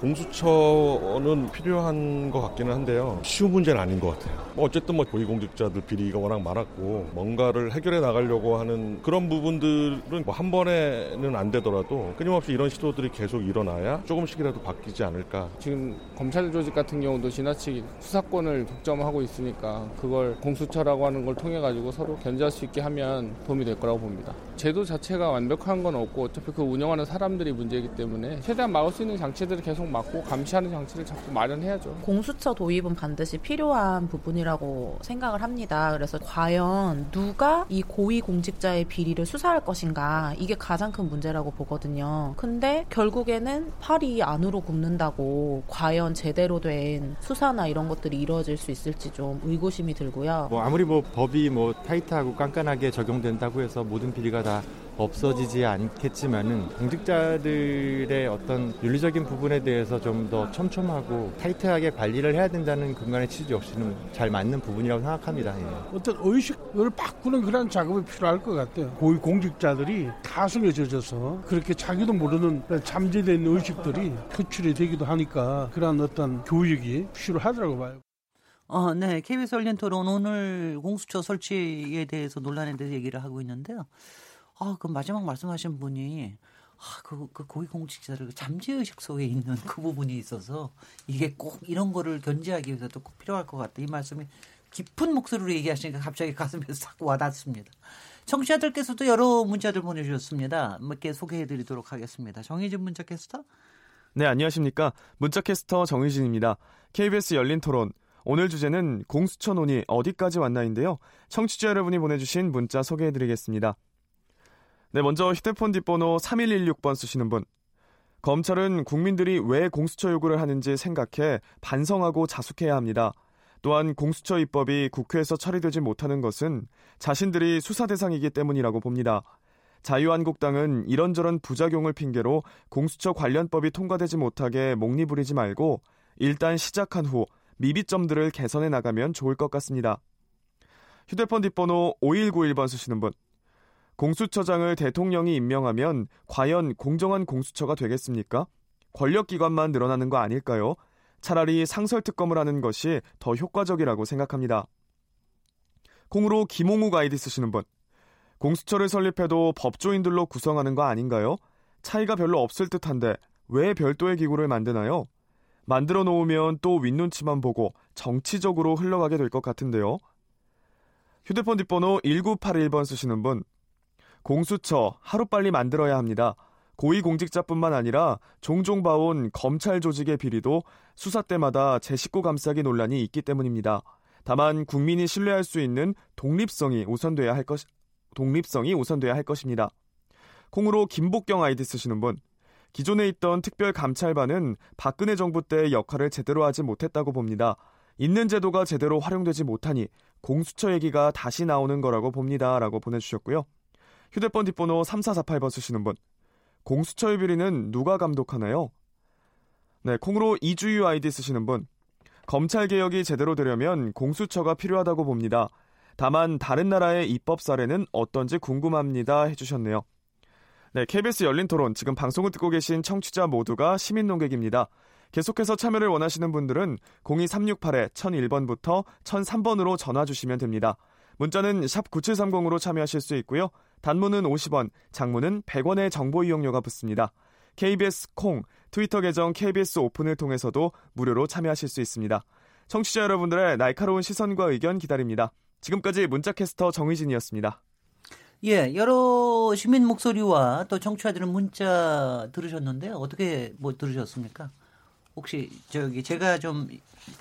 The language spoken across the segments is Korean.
공수처는 필요한 것 같기는 한데요. 쉬운 문제는 아닌 것 같아요. 뭐 어쨌든 뭐 고위공직자들 비리가 워낙 많았고 뭔가를 해결해 나가려고 하는 그런 부분들은 뭐 한 번에는 안 되더라도 끊임없이 이런 시도들이 계속 일어나야 조금씩이라도 바뀌지 않을까. 지금 검찰 조직 같은 경우도 지나치게 수사권을 독점하고 있으니까 그걸 공수처라고 하는 걸 통해 가지고 서로 견제할 수 있게 하면 도움이 될 거라고 봅니다. 제도 자체가 완벽한 건 없고 어차피 그 운영하는 사람들이 문제이기 때문에 최대한 막을 수 있는 장치들을 계속 막고 감시하는 장치를 자꾸 마련해야죠. 공수처 도입은 반드시 필요한 부분이라고 생각을 합니다. 그래서 과연 누가 이 고위 공직자의 비리를 수사할 것인가 이게 가장 큰 문제라고 보거든요. 근데 결국에는 팔이 안으로 굽는다고 과연 제대로 된 수사나 이런 것들이 이루어질 수 있을지 좀 의구심이 들고요. 뭐 아무리 뭐 법이 뭐 타이트하고 깐깐하게 적용된다고 해서 모든 비리가 다 없어지지 않겠지만은 공직자들의 어떤 윤리적인 부분에 대해 서 좀 더 촘촘하고 타이트하게 관리를 해야 된다는 근간의 취지 역시는 잘 맞는 부분이라고 생각합니다. 예. 어떤 의식을 바꾸는 그런 작업이 필요할 것 같아요. 고위 공직자들이 타성에 젖어서 그렇게 자기도 모르는 잠재된 의식들이 표출이 되기도 하니까 그런 어떤 교육이 필요하다고 봐요. 어, 네. KBS 열린 토론 오늘 공수처 설치에 대해서 논란에 대해서 얘기를 하고 있는데요. 아, 그 마지막 말씀하신 분이 아, 그, 그 고위공직자들 그 잠재의식 속에 있는 그 부분이 있어서 이게 꼭 이런 거를 견제하기 위해서도 꼭 필요할 것 같다. 이 말씀이 깊은 목소리로 얘기하시니까 갑자기 가슴에서 싹 와닿습니다. 청취자들께서도 여러 문자들 보내주셨습니다. 몇 개 소개해드리도록 하겠습니다. 정희진 문자 캐스터. 네, 안녕하십니까. 문자 캐스터 정희진입니다. KBS 열린 토론. 오늘 주제는 공수처 논의 어디까지 왔나인데요. 청취자 여러분이 보내주신 문자 소개해드리겠습니다. 네, 먼저 휴대폰 뒷번호 3116번 쓰시는 분. 검찰은 국민들이 왜 공수처 요구를 하는지 생각해 반성하고 자숙해야 합니다. 또한 공수처 입법이 국회에서 처리되지 못하는 것은 자신들이 수사 대상이기 때문이라고 봅니다. 자유한국당은 이런저런 부작용을 핑계로 공수처 관련법이 통과되지 못하게 목리 부리지 말고 일단 시작한 후 미비점들을 개선해 나가면 좋을 것 같습니다. 휴대폰 뒷번호 5191번 쓰시는 분. 공수처장을 대통령이 임명하면 과연 공정한 공수처가 되겠습니까? 권력기관만 늘어나는 거 아닐까요? 차라리 상설특검을 하는 것이 더 효과적이라고 생각합니다. 콩으로 김홍욱 아이디 쓰시는 분. 공수처를 설립해도 법조인들로 구성하는 거 아닌가요? 차이가 별로 없을 듯한데 왜 별도의 기구를 만드나요? 만들어 놓으면 또 윗눈치만 보고 정치적으로 흘러가게 될 것 같은데요. 휴대폰 뒷번호 1981번 쓰시는 분. 공수처 하루빨리 만들어야 합니다. 고위공직자뿐만 아니라 종종 봐온 검찰 조직의 비리도 수사 때마다 제 식구 감싸기 논란이 있기 때문입니다. 다만 국민이 신뢰할 수 있는 독립성이 우선돼야 할 것, 독립성이 우선돼야 할 것입니다. 콩으로 김복경 아이디 쓰시는 분. 기존에 있던 특별 감찰반은 박근혜 정부 때 역할을 제대로 하지 못했다고 봅니다. 있는 제도가 제대로 활용되지 못하니 공수처 얘기가 다시 나오는 거라고 봅니다. 라고 보내주셨고요. 휴대폰 뒷번호 3448번 쓰시는 분. 공수처의 비리는 누가 감독하나요? 네, 콩으로 이주유 아이디 쓰시는 분. 검찰 개혁이 제대로 되려면 공수처가 필요하다고 봅니다. 다만 다른 나라의 입법 사례는 어떤지 궁금합니다 해주셨네요. 네, KBS 열린 토론 지금 방송을 듣고 계신 청취자 모두가 시민 농객입니다. 계속해서 참여를 원하시는 분들은 02368-1001번부터 1003번으로 전화 주시면 됩니다. 문자는 샵 9730으로 참여하실 수 있고요. 단문은 50원, 장문은 100원의 정보 이용료가 붙습니다. KBS 콩, 트위터 계정 KBS 오픈을 통해서도 무료로 참여하실 수 있습니다. 청취자 여러분들의 날카로운 시선과 의견 기다립니다. 지금까지 문자캐스터 정의진이었습니다. 예, 여러 시민 목소리와 또 청취자들은 문자 들으셨는데 어떻게 뭐 들으셨습니까? 혹시 저기 제가 좀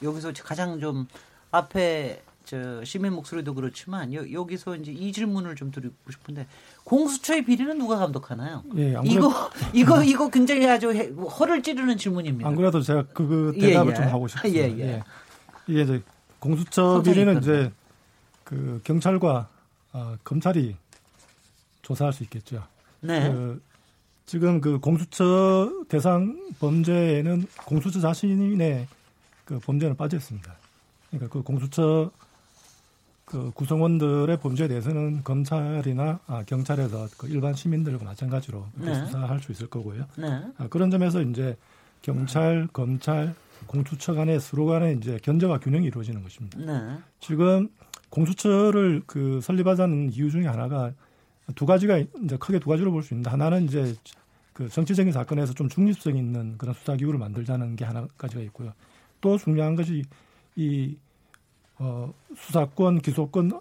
여기서 가장 좀 앞에 저 시민 목소리도 그렇지만 여, 여기서 이제 이 질문을 좀 드리고 싶은데 공수처의 비리는 누가 감독하나요? 예, 안 이거 이거 이거 굉장히 아주 해- 허를 찌르는 질문입니다. 안 그래도 제가 그, 그 예, 대답을 예. 좀 하고 싶습니다. 예, 예. 이게 이제 공수처 비리는. 이제 그 경찰과 어, 검찰이 조사할 수 있겠죠. 네. 그 지금 그 공수처 대상 범죄에는 공수처 자신의 그 범죄는 빠져 있습니다. 그러니까 그 공수처 그 구성원들의 범죄에 대해서는 검찰이나 아, 경찰에서 그 일반 시민들과 마찬가지로 네. 수사할 수 있을 거고요. 네. 아, 그런 점에서 이제 경찰, 검찰, 공수처 간의 서로 간의 이제 견제와 균형이 이루어지는 것입니다. 네. 지금 공수처를 그 설립하자는 이유 중에 하나가 두 가지가 이제 크게 두 가지로 볼 수 있는데 하나는 이제 그 정치적인 사건에서 좀 중립성 있는 그런 수사 기구를 만들자는 게 하나 가지가 있고요. 또 중요한 것이 이 어, 수사권, 기소권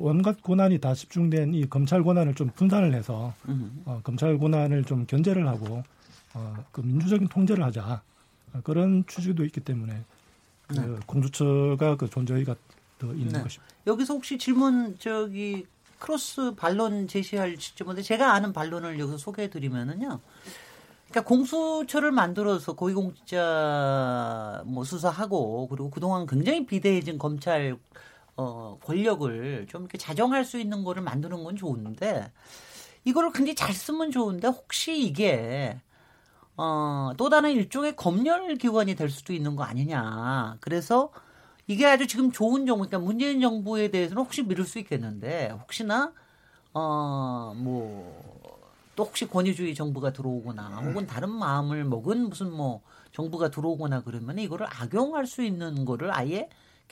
온갖 권한이 다 집중된 이 검찰 권한을 좀 분산을 해서 음. 어, 검찰 권한을 좀 견제를 하고 어, 그 민주적인 통제를 하자 어, 그런 취지도 있기 때문에 그 네. 공수처가 그 존재가 더 있는 네. 것입니다. 여기서 혹시 질문 저기 크로스 반론 제시할 시점인데 제가 아는 반론을 여기서 소개해 드리면은요. 그러니까 공수처를 만들어서 고위공직자 뭐 수사하고 그리고 그동안 굉장히 비대해진 검찰 어 권력을 좀 이렇게 자정할 수 있는 거를 만드는 건 좋은데 이거를 굉장히 잘 쓰면 좋은데 혹시 이게 어, 또 다른 일종의 검열 기관이 될 수도 있는 거 아니냐. 그래서 이게 아주 지금 좋은 정부, 그러니까 문재인 정부에 대해서는 혹시 미룰 수 있겠는데, 혹시나, 어, 뭐, 또 혹시 권위주의 정부가 들어오거나, 혹은 다른 마음을 먹은 무슨 뭐, 정부가 들어오거나 그러면 이거를 악용할 수 있는 거를 아예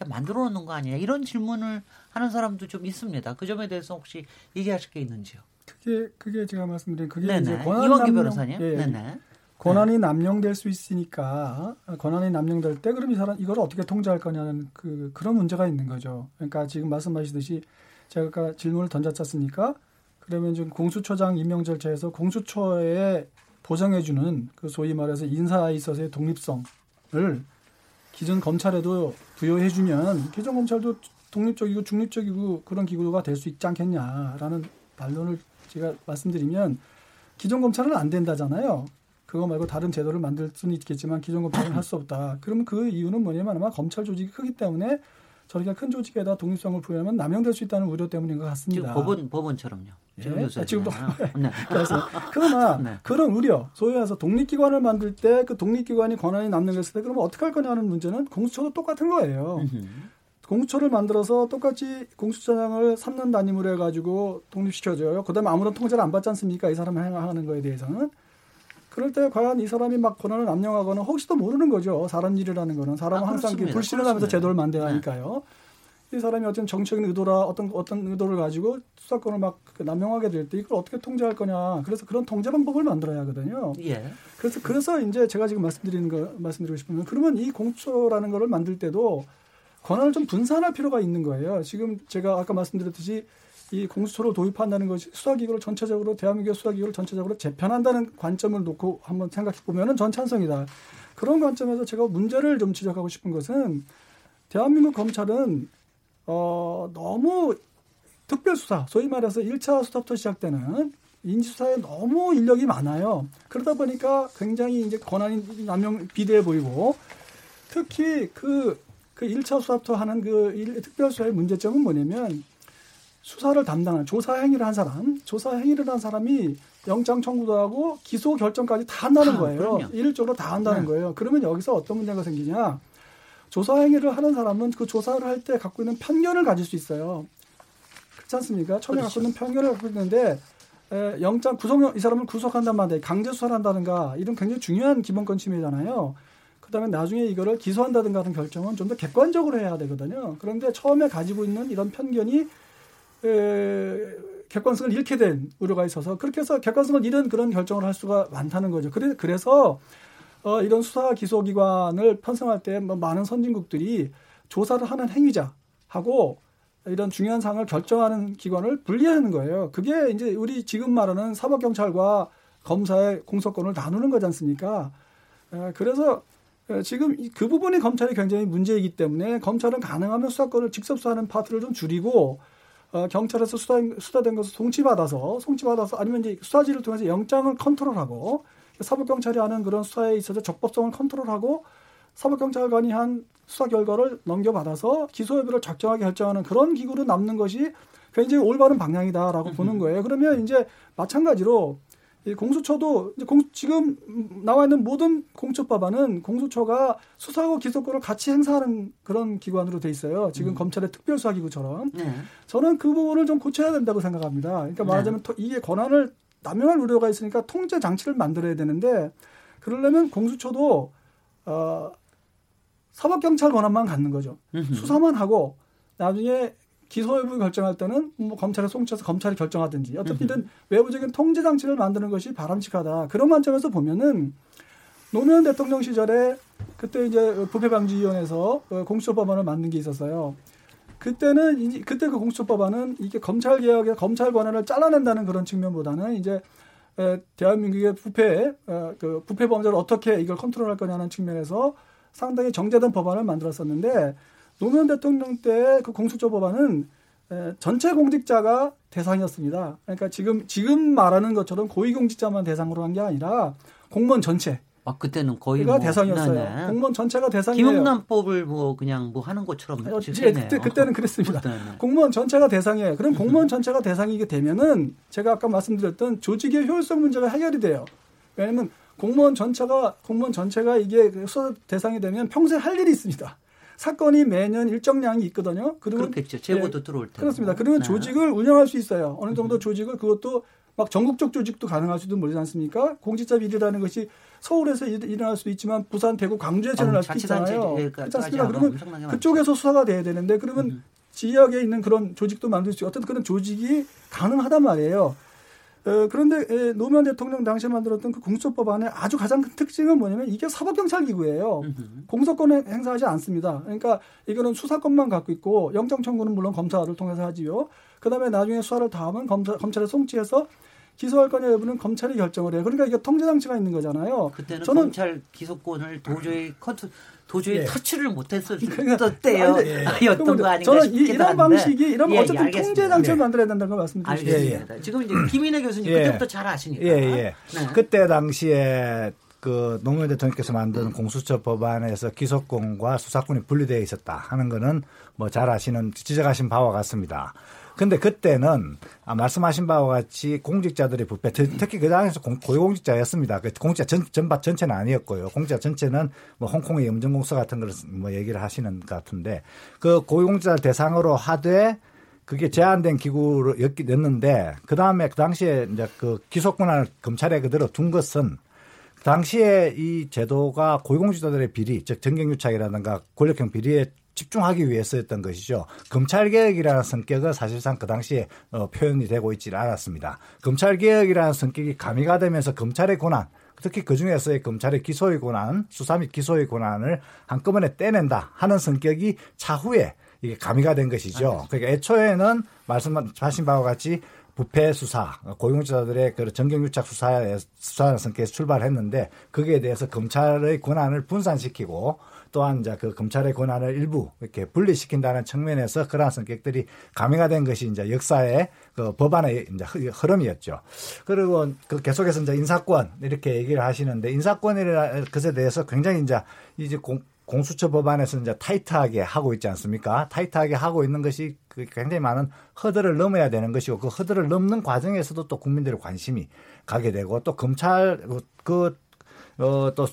만들어 놓는 거 아니냐. 이런 질문을 하는 사람도 좀 있습니다. 그 점에 대해서 혹시 얘기하실 게 있는지요? 그게 그게 제가 말씀드린 그게 네네. 이제 권한 이원기 남용 변호사님. 예, 네네. 권한이 남용될 수 있으니까 권한이 남용될 때 그럼 이 사람 이걸 어떻게 통제할 거냐는 그 그런 문제가 있는 거죠. 그러니까 지금 말씀하시듯이 제가 질문을 던졌지 않습니까? 그러면 지금 공수처장 임명 절차에서 공수처에 보장해주는 그 소위 말해서 인사에 있어서의 독립성을 기존 검찰에도 부여해주면 기존 검찰도 독립적이고 중립적이고 그런 기구가 될 수 있지 않겠냐라는 반론을 제가 말씀드리면 기존 검찰은 안 된다잖아요. 그거 말고 다른 제도를 만들 수는 있겠지만 기존 검찰은 할 수 없다. 그러면 그 이유는 뭐냐면 아마 검찰 조직이 크기 때문에 저렇게 큰 조직에다 독립성을 부여하면 남용될 수 있다는 우려 때문인 것 같습니다. 법원, 법원처럼요. 지금 예? 아, 지금도 네. 그래서 그러나 네. 그런 우려, 소위 말해서 독립기관을 만들 때 그 독립기관이 권한이 남용됐을 때 그러면 어떻게 할 거냐는 문제는 공수처도 똑같은 거예요. 공수처를 만들어서 똑같이 공수처장을 3년 단임으로 해가지고 독립시켜줘요. 그다음에 아무런 통제를 안 받지 않습니까? 이 사람이 행하는 거에 대해서는. 그럴 때 과연 이 사람이 막 권한을 남용하거나 혹시도 모르는 거죠. 사람 일이라는 거는 사람은 아, 항상. 불신을 하면서. 제도를 만들어야 하니까요. 이 사람이 어떤 정치적인 의도라 어떤 어떤 의도를 가지고 수사권을 막그 남용하게 될 때 이걸 어떻게 통제할 거냐. 그래서 그런 통제 방법을 만들어야 하거든요. 예. 그래서 그래서 이제 제가 지금 말씀드리는 거 말씀드리고 싶은 건 그러면 이 공수처라는 거를 만들 때도 권한을 좀 분산할 필요가 있는 거예요. 지금 제가 아까 말씀드렸듯이 이 공수처를 도입한다는 것이 수사기구를 전체적으로 대한민국 수사기구를 전체적으로 재편한다는 관점을 놓고 한번 생각해 보면은 전 찬성이다. 그런 관점에서 제가 문제를 좀 지적하고 싶은 것은 대한민국 검찰은 어 너무 특별수사, 소위 말해서 1차 수사부터 시작되는 인지수사에 너무 인력이 많아요. 그러다 보니까 굉장히 이제 권한이 남용 비대해 보이고 특히 그, 그 1차 수사부터 하는 그 일- 특별수사의 문제점은 뭐냐면 수사를 담당한 조사 행위를 한 사람, 조사 행위를 한 사람이 영장 청구도 하고 기소 결정까지 다 한다는 아, 거예요. 그럼요. 일률적으로 다 한다는 네. 거예요. 그러면 여기서 어떤 문제가 생기냐? 조사 행위를 하는 사람은 그 조사를 할 때 갖고 있는 편견을 가질 수 있어요. 그렇지 않습니까? 처음에 그렇죠. 갖고 있는 편견을 갖고 있는데 에, 영장 구속 이 사람을 구속한단 말이에요. 강제 수사를 한다든가 이런 굉장히 중요한 기본권 침해잖아요. 그다음에 나중에 이거를 기소한다든가 하는 결정은 좀 더 객관적으로 해야 되거든요. 그런데 처음에 가지고 있는 이런 편견이 에, 객관성을 잃게 된 우려가 있어서 그렇게 해서 객관성을 잃은 그런 결정을 할 수가 많다는 거죠. 그래, 그래서 어, 이런 수사 기소기관을 편성할 때 뭐 많은 선진국들이 조사를 하는 행위자하고 이런 중요한 사항을 결정하는 기관을 분리하는 거예요. 그게 이제 우리 지금 말하는 사법경찰과 검사의 공소권을 나누는 거지 않습니까? 에, 그래서 예, 지금 그 부분이 검찰이 굉장히 문제이기 때문에 검찰은 가능하면 수사권을 직접 수사하는 파트를 좀 줄이고 어, 경찰에서 수사, 수사된 것을 송치받아서 송치받아서 아니면 이제 수사지를 통해서 영장을 컨트롤하고 사법경찰이 하는 그런 수사에 있어서 적법성을 컨트롤하고 사법경찰관이 한 수사 결과를 넘겨받아서 기소 여부를 적정하게 결정하는 그런 기구로 남는 것이 굉장히 올바른 방향이다라고 보는 거예요. 그러면 이제 마찬가지로 이 공수처도 이제 공, 지금 나와 있는 모든 공처법안은 공수처가 수사하고 기소권을 같이 행사하는 그런 기관으로 돼 있어요. 지금 음. 검찰의 특별수사기구처럼. 네. 저는 그 부분을 좀 고쳐야 된다고 생각합니다. 그러니까 네. 말하자면 네. 이게 권한을 남용할 우려가 있으니까 통제 장치를 만들어야 되는데 그러려면 공수처도 어, 사법경찰 권한만 갖는 거죠. 수사만 하고 나중에 기소 여부 결정할 때는 뭐 검찰에 송치해서 검찰이 결정하든지 어떻게든 외부적인 통제 장치를 만드는 것이 바람직하다. 그런 관점에서 보면은 노무현 대통령 시절에 그때 이제 부패방지위원회에서 그 공수처 법안을 만든 게 있었어요. 그때는 이제 그때 그 공수처법안은 이게 검찰 개혁의 검찰 권한을 잘라낸다는 그런 측면보다는 이제 대한민국의 부패 어, 그 부패 범죄를 어떻게 이걸 컨트롤할 거냐는 측면에서 상당히 정제된 법안을 만들었었는데 노무현 대통령 때 그 공수처 법안은 전체 공직자가 대상이었습니다. 그러니까 지금 지금 말하는 것처럼 고위공직자만 대상으로 한 게 아니라 공무원 전체. 아 그때는 거의 뭐, 대상이었어요. 네네. 공무원 전체가 대상이에요. 김영란법을 뭐 그냥 뭐 하는 것처럼 어, 예, 그때 그때는 그랬습니다. 공무원 전체가 대상이에요. 그럼 공무원 전체가 대상이게 되면은 제가 아까 말씀드렸던 조직의 효율성 문제가 해결이 돼요. 왜냐하면 공무원 전체가 공무원 전체가 이게 수사 대상이 되면 평생 할 일이 있습니다. 사건이 매년 일정량이 있거든요. 그러면 그렇겠죠. 제보도 예, 들어올 때. 그렇습니다. 그러면 네. 조직을 운영할 수 있어요. 어느 정도 음. 조직을 그것도 막 전국적 조직도 가능할 수도 모르지 않습니까? 공직자 비리라는 것이 서울에서 일 어날 수도 있지만 부산, 대구, 광주에서 일어날 수도 있잖아요. 그렇지 않습니까? 그러면 그쪽에서 수사가 돼야 되는데 그러면 음. 지역에 있는 그런 조직도 만들 수 있고 어떤 그런 조직이 가능하단 말이에요. 어, 그런데 에, 노무현 대통령 당시에 만들었던 그 공수처법안의 아주 가장 큰 특징은 뭐냐면 이게 사법경찰기구예요. 공소권 행사하지 않습니다. 그러니까 이거는 수사권만 갖고 있고 영장 청구는 물론 검사를 통해서 하지요. 그다음에 나중에 수사를 다 하면 검사, 검찰에 송치해서 기소할 거냐 여부는 검찰이 결정을 해요. 그러니까 이게 통제 장치가 있는 거잖아요. 그때는 저는 검찰 기소권을 도저히 cont 도저히 예. 터치를 못했을 그러니까, 때요. 예. 였던 거 아닌가 저는 이, 런 방식이 이런 예, 어쨌든 예, 통제 장치를 예. 만들어야 된다고 말씀드리겠습니다. 예, 지금 이제 김인혜 교수님 그때부터 잘 아시니까. 예, 예. 네. 그때 당시에 그 노무현 대통령께서 만든 공수처 법안에서 기소권과 수사권이 분리되어 있었다 하는 거는 뭐 잘 아시는 지적하신 바와 같습니다. 근데 그때는 아, 말씀하신 바와 같이 공직자들의 부패, 특히 그 당시에서 고위공직자였습니다. 그 공직자 전, 전반 전체는 아니었고요. 공직자 전체는 뭐 홍콩의 염전공사 같은 걸 뭐 얘기를 하시는 것 같은데 그 고위공직자 대상으로 하되 그게 제한된 기구로 였는데 그 다음에 그 당시에 이제 그 기소권을 검찰에 그대로 둔 것은 그 당시에 이 제도가 고위공직자들의 비리, 즉 정경유착이라든가 권력형 비리에 집중하기 위해서였던 것이죠. 검찰개혁이라는 성격은 사실상 그 당시에 어, 표현이 되고 있지는 않았습니다. 검찰개혁이라는 성격이 가미가 되면서 검찰의 권한, 특히 그 중에서의 검찰의 기소의 권한, 수사 및 기소의 권한을 한꺼번에 떼낸다 하는 성격이 차후에 이게 가미가 된 것이죠. 그러니까 애초에는 말씀하신 바와 같이 부패 수사, 고용자들의 그 정경유착 수사에 수사하는 성격에서 출발했는데 거기에 대해서 검찰의 권한을 분산시키고 또한 이제 그 검찰의 권한을 일부 이렇게 분리시킨다는 측면에서 그러한 성격들이 가미가 된 것이 이제 역사의 그 법안의 이제 흐름이었죠. 그리고 그 계속해서 이제 인사권 이렇게 얘기를 하시는데 인사권이라는 것에 대해서 굉장히 이제 이제 공, 공수처 법안에서 이제 타이트하게 하고 있지 않습니까? 타이트하게 하고 있는 것이 그 굉장히 많은 허들을 넘어야 되는 것이고 그 허들을 넘는 과정에서도 또 국민들의 관심이 가게 되고 또 검찰 그, 어, 또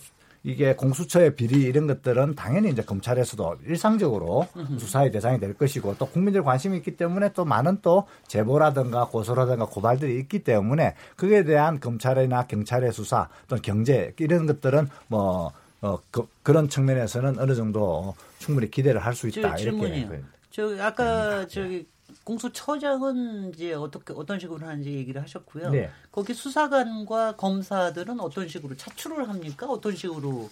이게 공수처의 비리 이런 것들은 당연히 이제 검찰에서도 일상적으로 수사의 대상이 될 것이고 또 국민들 관심이 있기 때문에 또 많은 또 제보라든가 고소라든가 고발들이 있기 때문에 그에 대한 검찰이나 경찰의 수사 또는 경제 이런 것들은 뭐 어, 그, 런 측면에서는 어느 정도 충분히 기대를 할 수 있다. 저, 이렇게. 저 아까 저기 공수처장은 이제 어떻게 어떤 식으로 하는지 얘기를 하셨고요. 네. 거기 수사관과 검사들은 어떤 식으로 차출을 합니까? 어떤 식으로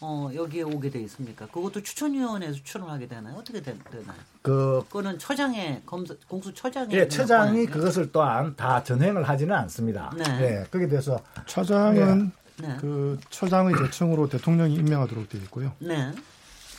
어, 여기에 오게 돼 있습니까? 그것도 추천위원회에서 추천을 하게 되나요? 어떻게 되, 나요 그, 그거는 처장의 검사, 공수처장의 예, 처장이 그것을 또한 다 전행을 하지는 않습니다. 네. 네. 거기에 대해서 처장은 예. 네. 그 처장의 제청으로 대통령이 임명하도록 되어 있고요. 네.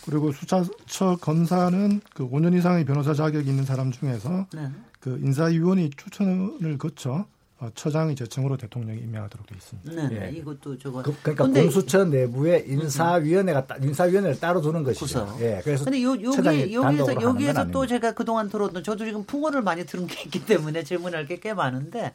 그리고 수사처 검사는 그 5년 이상의 변호사 자격이 있는 사람 중에서 네. 그 인사위원회 추천을 거쳐 어, 처장의 제청으로 대통령이 임명하도록 되어 있습니다. 네, 네. 예. 이것도 저거. 그, 러니까 근데 공수처 내부에 인사위원회가 따- 인사위원회를 따로 두는 것이죠. 예, 그래서 근데 요, 처장이 여기, 여기에서, 여기에서 또. 제가 그동안 들었던, 저도 지금 풍어를 많이 들은 게 있기 때문에 질문할 게 꽤 많은데,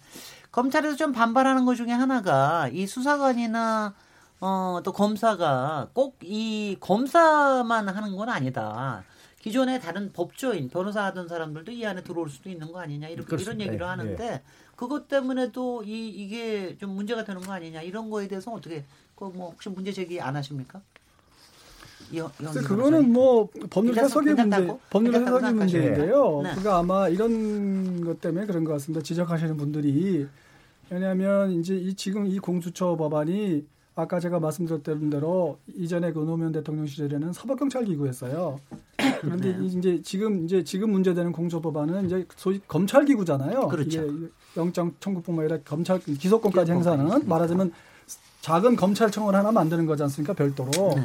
검찰에서 좀 반발하는 것 중에 하나가, 이 수사관이나, 어, 또 검사가 꼭 이 검사만 하는 건 아니다. 기존의 다른 법조인, 변호사 하던 사람들도 이 안에 들어올 수도 있는 거 아니냐, 이렇게, 이런 그렇습니다. 얘기를 예, 하는데, 그것 때문에도 이, 이게 좀 문제가 되는 거 아니냐, 이런 거에 대해서 어떻게, 그 뭐, 혹시 문제 제기 안 하십니까? 황교안 그거는 뭐 법률 해석의 문제? 법률 해석의? 문제인데요. 네. 그가 아마 이런 것 때문에 그런 것 같습니다. 지적하시는 분들이 왜냐하면 이제 이 지금 이 공수처 법안이 아까 제가 말씀드렸던 대로 이전에 그 노무현 대통령 시절에는 사법경찰 기구였어요. 그런데 네. 이제 지금 이제 지금 문제되는 공수처 법안은 이제 소위 검찰 기구잖아요. 그렇죠. 이게 영장 청구뿐만 아니라 검찰 기소권까지 있으니까. 말하자면 작은 검찰청을 하나 만드는 거지 않습니까? 별도로. 네.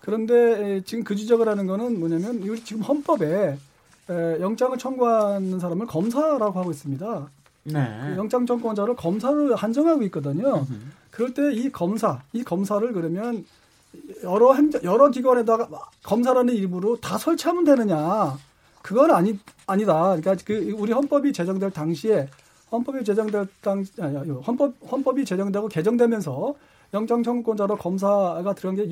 그런데 에, 지금 그 지적을 하는 거는 뭐냐면 우리 지금 헌법에 에, 영장을 청구하는 사람을 검사라고 하고 있습니다. 네. 그 영장 청구자를 검사로 한정하고 있거든요. 그럴 때 이 검사, 이 검사를 그러면 여러 행정, 여러 기관에다가 검사라는 이름으로 다 설치하면 되느냐? 그건 아니 아니다. 그러니까 그 우리 헌법이 제정될 당시에 헌법이 제정될 당 아니, 헌법 헌법이 제정되고 개정되면서 영장 청구권자로 검사가 들어간 게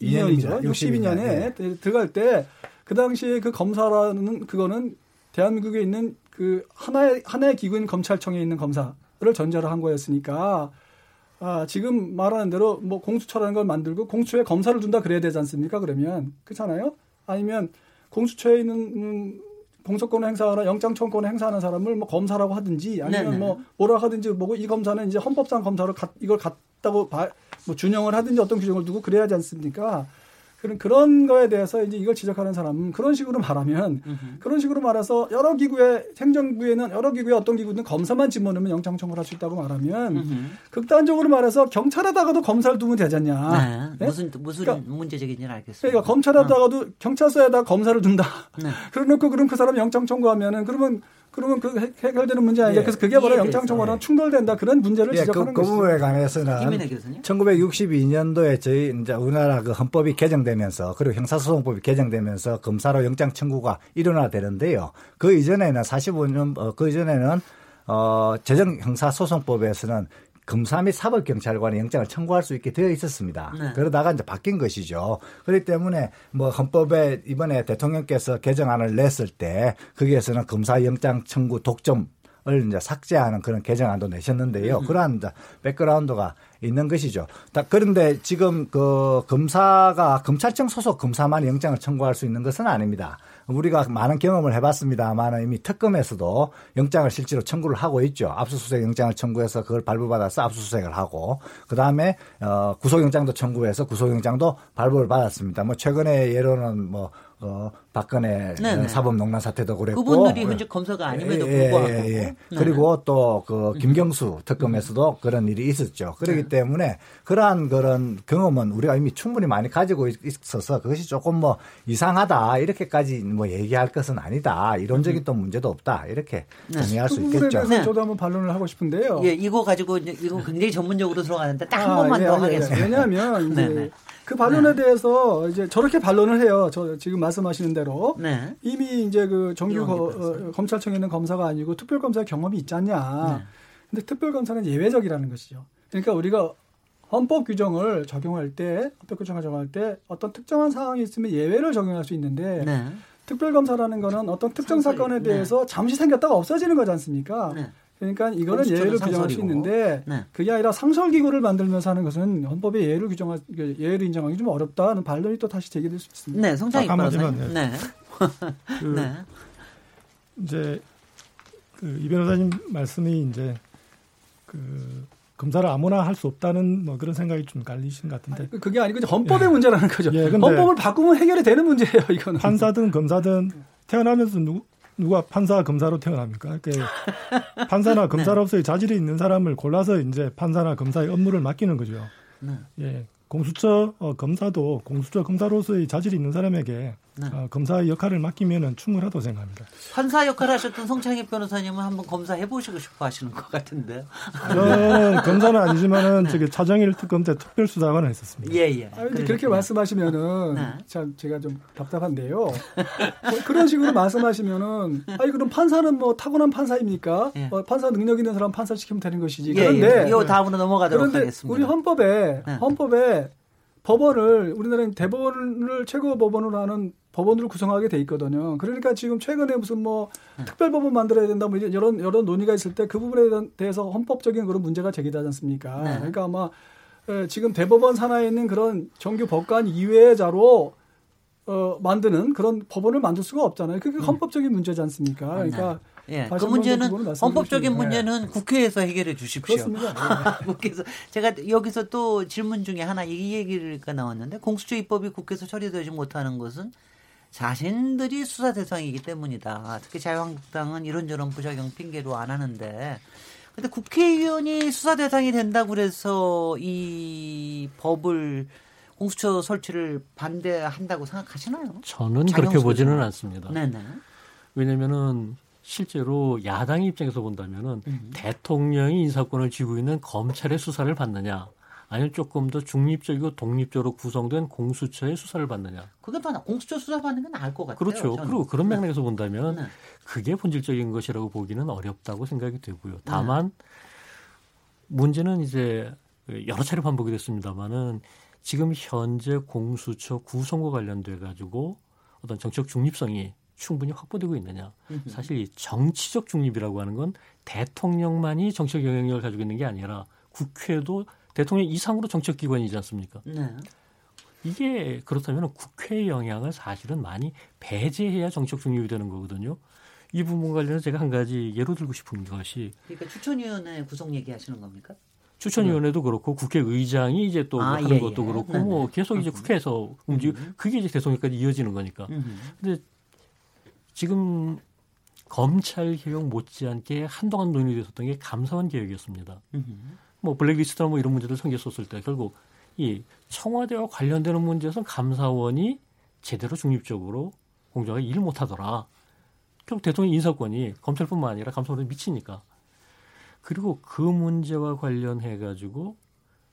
62년이죠. 62 년, 62년에 들어갈 때 그 당시에 그 검사라는 그거는 대한민국에 있는 그 하나의 하나의 기구인 검찰청에 있는 검사를 전제로 한 거였으니까 아, 지금 말하는 대로 뭐 공수처라는 걸 만들고 공수처에 검사를 둔다 그래야 되지 않습니까? 그러면 그렇잖아요. 아니면 공수처에 있는 음, 공소권을 행사하는 영장 청구권을 행사하는 사람을 뭐 검사라고 하든지 아니면 네네. 뭐 뭐라 하든지 뭐고 이 검사는 이제 헌법상 검사로 가, 이걸 갖다고 봐, 뭐 준영을 하든지 어떤 규정을 두고 그래야 하지 않습니까? 그런 그런 거에 대해서 이제 이걸 지적하는 사람은 그런 식으로 말하면 그런 식으로 말해서 여러 기구의 행정부에는 여러 기구의 어떤 기구든 검사만 집어넣으면 영장 청구를 할 수 있다고 말하면 극단적으로 말해서 경찰에다가도 검사를 두면 되잖냐. 네. 네? 무슨 무슨 그러니까- 문제 제기인지는 알겠습니다. 그러니까 검찰에다가도 경찰서에다 검사를 둔다. 네. 그러놓고 그럼 그 사람 영장 청구하면은 그러면 그러면 그 해- 해결되는 문제 아니냐. 예. 그래서 그게 바로 이해에 영장. 청구랑 충돌된다. 그런 문제를 예, 그, 지적하는 그 것이죠. 부분에 관해서는 김민혜 교수님. 1962년도에 저희 이제 우리나라 그 헌법이 개정되면서 그리고 형사소송법이 개정되면서 검사로 영장 청구가 일어나되는데요. 그 이전에는 45년 어, 그 이전에는 어 재정 형사소송법에서는 검사 및 사법경찰관이 영장을 청구할 수 있게 되어 있었습니다. 네. 그러다가 이제 바뀐 것이죠. 그렇기 때문에 뭐 헌법에 이번에 대통령께서 개정안을 냈을 때 거기에서는 검사 영장 청구 독점 을 이제 삭제하는 그런 개정안도 내셨는데요. 그러한 이제 백그라운드가 있는 것이죠. 다- 그런데 지금 그 검사가 검찰청 소속 검사만 영장을 청구할 수 있는 것은 아닙니다. 우리가 많은 경험을 해봤습니다만 이미 특검에서도 영장을 실제로 청구를 하고 있죠. 압수수색 영장을 청구해서 그걸 발부받아서 압수수색을 하고 그 다음에 어, 구속영장도 청구해서 구속영장도 발부를 받았습니다. 뭐 최근에 예로는 뭐 어, 박근혜 네네. 사법농단 사태도 그랬고 그분들이 현재 검사가 아님에도 예, 불구하고 예, 예. 네. 그리고 또 그 김경수 특검에서도 그런 일이 있었죠. 그렇기 네. 때문에 그러한 그런 경험은 우리가 이미 충분히 많이 가지고 있- 있어서 그것이 조금 뭐 이상하다 이렇게까지 뭐 얘기할 것은 아니다. 이론적인 또 문제도 없다. 이렇게 정리할 그수 부분에 있겠죠. 네. 저도 한번 반론을 하고 싶은데요. 예, 이거 가지고 이거 굉장히 전문적으로 들어가는데 딱한 아, 번만 예, 더 예, 예. 하겠습니다. 왜냐하면 이제 네, 네. 그 반론에 대해서 이제 저렇게 반론을 해요. 저 지금 말씀하시는 대로 네. 이미 이제 그 정규 거. 어, 검찰청에 있는 검사가 아니고 특별검사의 경험이 있지 않냐. 네. 근데 특별검사는 예외적이라는 것이죠. 그러니까 우리가 헌법 규정을 적용할 때, 헌법 규정을 적용할 때 어떤 특정한 상황이 있으면 예외를 적용할 수 있는데 네. 특별검사라는 거는 어떤 특정 사건에 네. 대해서 잠시 생겼다가 없어지는 거지 않습니까? 네. 그러니까 이거는 예외를 규정할 수. 있는데 네. 그게 아니라 상설 기구를 만들면서 하는 것은 헌법에 예외를 규정할 그 예외를 인정하기 좀 어렵다는 반론이 또 다시 제기될 수 있습니다. 네, 딱 변호사님. 한마디만, 네. 그 네. 이제 그 이 변호사님 말씀이 이제 그 검사를 아무나 할 수 없다는 뭐 그런 생각이 좀 깔리신 것 같은데 그- 그게 아니고 헌법의 문제라는 거죠. 예, 헌법을 바꾸면 해결이 되는 문제예요, 이거는. 판사든 검사든 태어나면서 누구 누가 판사 검사로 태어납니까? 그 판사나 검사로서의 자질이 있는 사람을 골라서 이제 판사나 검사의 업무를 맡기는 거죠. 네. 예. 공수처 어, 검사도 공수처 검사로서의 자질이 있는 사람에게 네. 어, 검사의 역할을 맡기면은 충분하다고 생각합니다. 판사 역할 하셨던 송창익 변호사님은 한번 검사 해보시고 싶어 하시는 것 같은데요. 저는 검사는 아니지만은 저기 차정일 특검 때 특별수사관을 했었습니다. 예, 예. 아니, 근데 그렇게 말씀하시면은 네. 참 제가 좀 답답한데요. 뭐 그런 식으로 말씀하시면은 아니 그럼 판사는 뭐 타고난 판사입니까? 예. 어, 판사 능력 있는 사람 판사 시키면 되는 것이지. 예, 그런데 예. 이 다음으로 넘어가도록 그런데 하겠습니다. 우리 헌법에 네. 헌법에 법원을 우리나라는 대법원을 최고 법원으로 하는 법원으로 구성하게 돼 있거든요. 그러니까 지금 최근에 무슨 뭐 네. 특별법원 만들어야 된다 뭐 이런 여러 논의가 있을 때 그 부분에 대해서 헌법적인 그런 문제가 제기되지 않습니까? 네. 그러니까 아마 에, 지금 대법원 산하에 있는 그런 정규 법관 이외자로 어, 만드는 그런 법원을 만들 수가 없잖아요. 그게 헌법적인 문제지 않습니까? 그러니까 예, 그 문제는 헌법적인 주시면. 문제는 국회에서 해결해 주십시오. 그렇습니다. 국회에서 제가 여기서 또 질문 중에 하나 이 얘기가 나왔는데 공수처 입법이 국회에서 처리되지 못하는 것은 자신들이 수사 대상이기 때문이다. 특히 자유한국당은 이런저런 부작용 핑계로 안 하는데 근데 국회의원이 수사 대상이 된다고 그래서 이 법을 공수처 설치를 반대한다고 생각하시나요? 저는 그렇게 보지는? 않습니다. 네네. 왜냐면은 실제로 야당 입장에서 본다면은 음. 대통령이 인사권을 쥐고 있는 검찰의 수사를 받느냐 아니면 조금 더 중립적이고 독립적으로 구성된 공수처의 수사를 받느냐 그게 더 나, 공수처 수사 받는 게 나을 것 같아요. 그렇죠. 저는. 그리고 그런 네. 맥락에서 본다면 네. 그게 본질적인 것이라고 보기는 어렵다고 생각이 되고요. 네. 다만 문제는 이제 여러 차례 반복이 됐습니다만은 지금 현재 공수처 구성과 관련돼 가지고 어떤 정치적 중립성이 충분히 확보되고 있느냐. 사실 이 정치적 중립이라고 하는 건 대통령만이 정치적 영향력을 가지고 있는 게 아니라 국회도 대통령 이상으로 정치적 기관이지 않습니까? 네. 이게 그렇다면 국회의 영향을 사실은 많이 배제해야 정치적 중립이 되는 거거든요. 이 부분 관련해서 제가 한 가지 예로 들고 싶은 것이 그러니까 추천위원회 구성 얘기하시는 겁니까? 추천위원회도 그렇고 국회의장이 이제 또 아, 하는 예, 것도 예. 그렇고 네네. 뭐 계속 이제 국회에서 움직이고 그게 이제 대통령까지 이어지는 거니까. 음흠. 근데 지금 검찰 개혁 못지않게 한동안 논의됐었던 게 감사원 개혁이었습니다. 뭐 블랙리스트나 뭐 이런 문제들 생겼었을 때 결국 이 청와대와 관련되는 문제에서 감사원이 제대로 중립적으로 공정하게 일 못하더라. 결국 대통령 인사권이 검찰뿐만 아니라 감사원에 미치니까. 그리고 그 문제와 관련해 가지고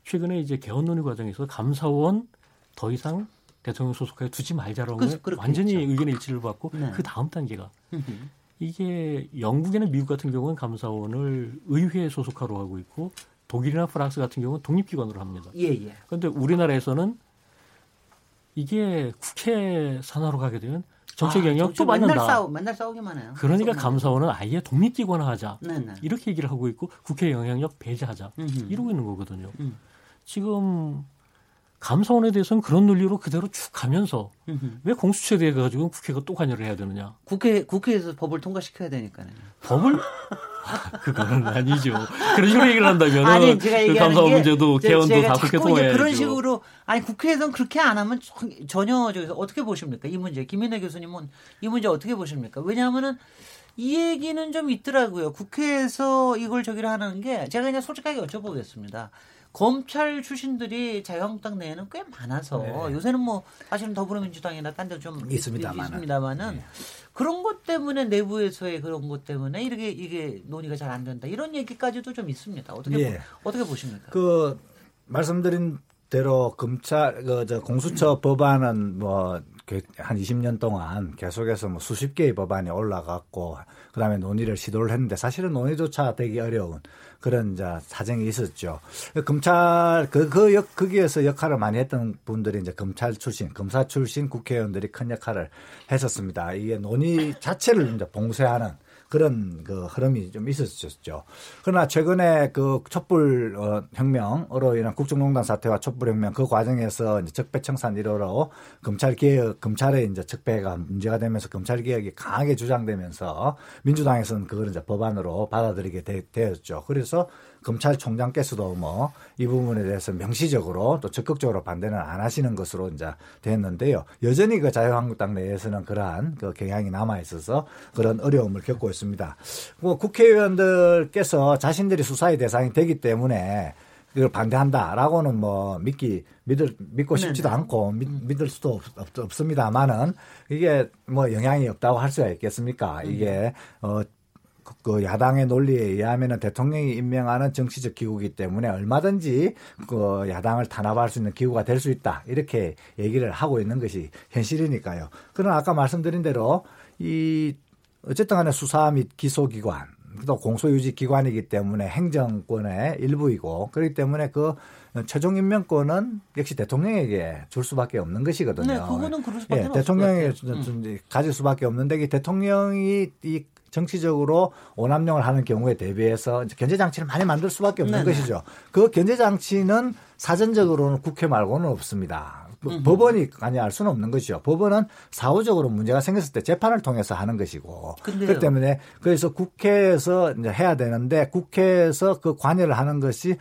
최근에 이제 개헌 논의 과정에서 감사원 더 이상 대통령 소속하에 두지 말자라고 그렇게 완전히. 의견의 일치를 받고 네. 그 다음 단계가. 이게 영국이나 미국 같은 경우는 감사원을 의회에 소속하러 하고 있고 독일이나 프랑스 같은 경우는 독립기관으로 합니다. 예, 예. 그런데 우리나라에서는 이게 국회 산하로 가게 되면 정책 영향 정치 또 맨날 받는다. 싸우, 맨날 싸우기만 해요. 그러니까 감사원은 아예 독립기관화하자. 네네. 이렇게 얘기를 하고 있고 국회 영향력 배제하자. 음흠. 이러고 있는 거거든요. 음. 지금 감사원에 대해서는 그런 논리로 그대로 쭉 가면서. 왜 공수처에 대해 가지고 국회가 또 관여를 해야 되느냐? 국회 국회에서 법을 통과시켜야 되니까요. 법을 그거는 아니죠. 그런 식으로 얘기를 한다면 아니 제가 그 얘기하는 감사원 게 문제도 제- 개헌도 다 국회 통해야죠. 그런 식으로 아니 국회에서는 그렇게 안 하면 전- 전혀 저기서 어떻게 보십니까 이 문제 김인혜 교수님은 이 문제 어떻게 보십니까? 왜냐하면은 이 얘기는 좀 있더라고요. 국회에서 이걸 저기를 하는 게 제가 그냥 솔직하게 여쭤보겠습니다. 검찰 출신들이 자유한국당 내에는 꽤 많아서 네. 요새는 뭐 사실은 더불어민주당이나 딴 데 좀 있습니다만은. 있습니다만은 그런 것 때문에 내부에서의 그런 것 때문에 이렇게 이게 논의가 잘 안 된다 이런 얘기까지도 좀 있습니다. 어떻게 예. 보, 어떻게 보십니까? 그 말씀드린 대로 검찰 그저 공수처 법안은 뭐 한 20년 동안 계속해서 뭐 수십 개의 법안이 올라갔고 그다음에 논의를 시도를 했는데 사실은 논의조차 되기 어려운 그런 이제 사정이 있었죠. 검찰 그, 그 역, 거기에서 역할을 많이 했던 분들이 이제 검찰 출신, 검사 출신 국회의원들이 큰 역할을 했었습니다. 이게 논의 자체를 이제 봉쇄하는 그런 그 흐름이 좀 있었죠. 그러나 최근에 그 촛불 어, 혁명으로 인한 국정농단 사태와 촛불 혁명 그 과정에서 이제 적폐청산 1호로 검찰 개혁, 검찰의 이제 적폐가 문제가 되면서 검찰 개혁이 강하게 주장되면서 민주당에서는 그걸 이제 법안으로 받아들이게 되, 었죠 그래서 검찰총장께서도 뭐 이 부분에 대해서 명시적으로 또 적극적으로 반대는 안 하시는 것으로 이제 됐는데요. 여전히 그 자유한국당 내에서는 그러한 그 경향이 남아 있어서 그런 어려움을 겪고 있습니다. 뭐 국회의원들께서 자신들이 수사의 대상이 되기 때문에 그걸 반대한다라고는 뭐 믿기 믿을 믿고 싶지도 네네. 않고 믿, 믿을 수도 없, 없, 습니다만은 이게 뭐 영향이 없다고 할 수가 있겠습니까? 이게 어. 그- 그 야당의 논리에 의하면은 대통령이 임명하는 정치적 기구이기 때문에 얼마든지 그 야당을 탄압할 수 있는 기구가 될 수 있다 이렇게 얘기를 하고 있는 것이 현실이니까요. 그러나 아까 말씀드린 대로 이 어쨌든 간에 수사 및 기소기관 또 공소유지 기관이기 때문에 행정권의 일부이고 그렇기 때문에 그 최종 임명권은 역시 대통령에게 줄 수밖에 없는 것이거든요. 네, 그거는 그럴 수밖에 예, 대통령에게. 음. 좀 가질 수밖에 없는데 이게 대통령이 이 정치적으로 오남용을 하는 경우에 대비해서 견제 장치를 많이 만들 수밖에 없는 네네. 것이죠. 그 견제 장치는 사전적으로는 국회 말고는 없습니다. 뭐 음흠. 법원이 관여할 수는 없는 것이죠. 법원은 사후적으로 문제가 생겼을 때 재판을 통해서 하는 것이고. 근데요. 그렇기 때문에 그래서 국회에서 이제 해야 되는데 국회에서 그 관여를 하는 것이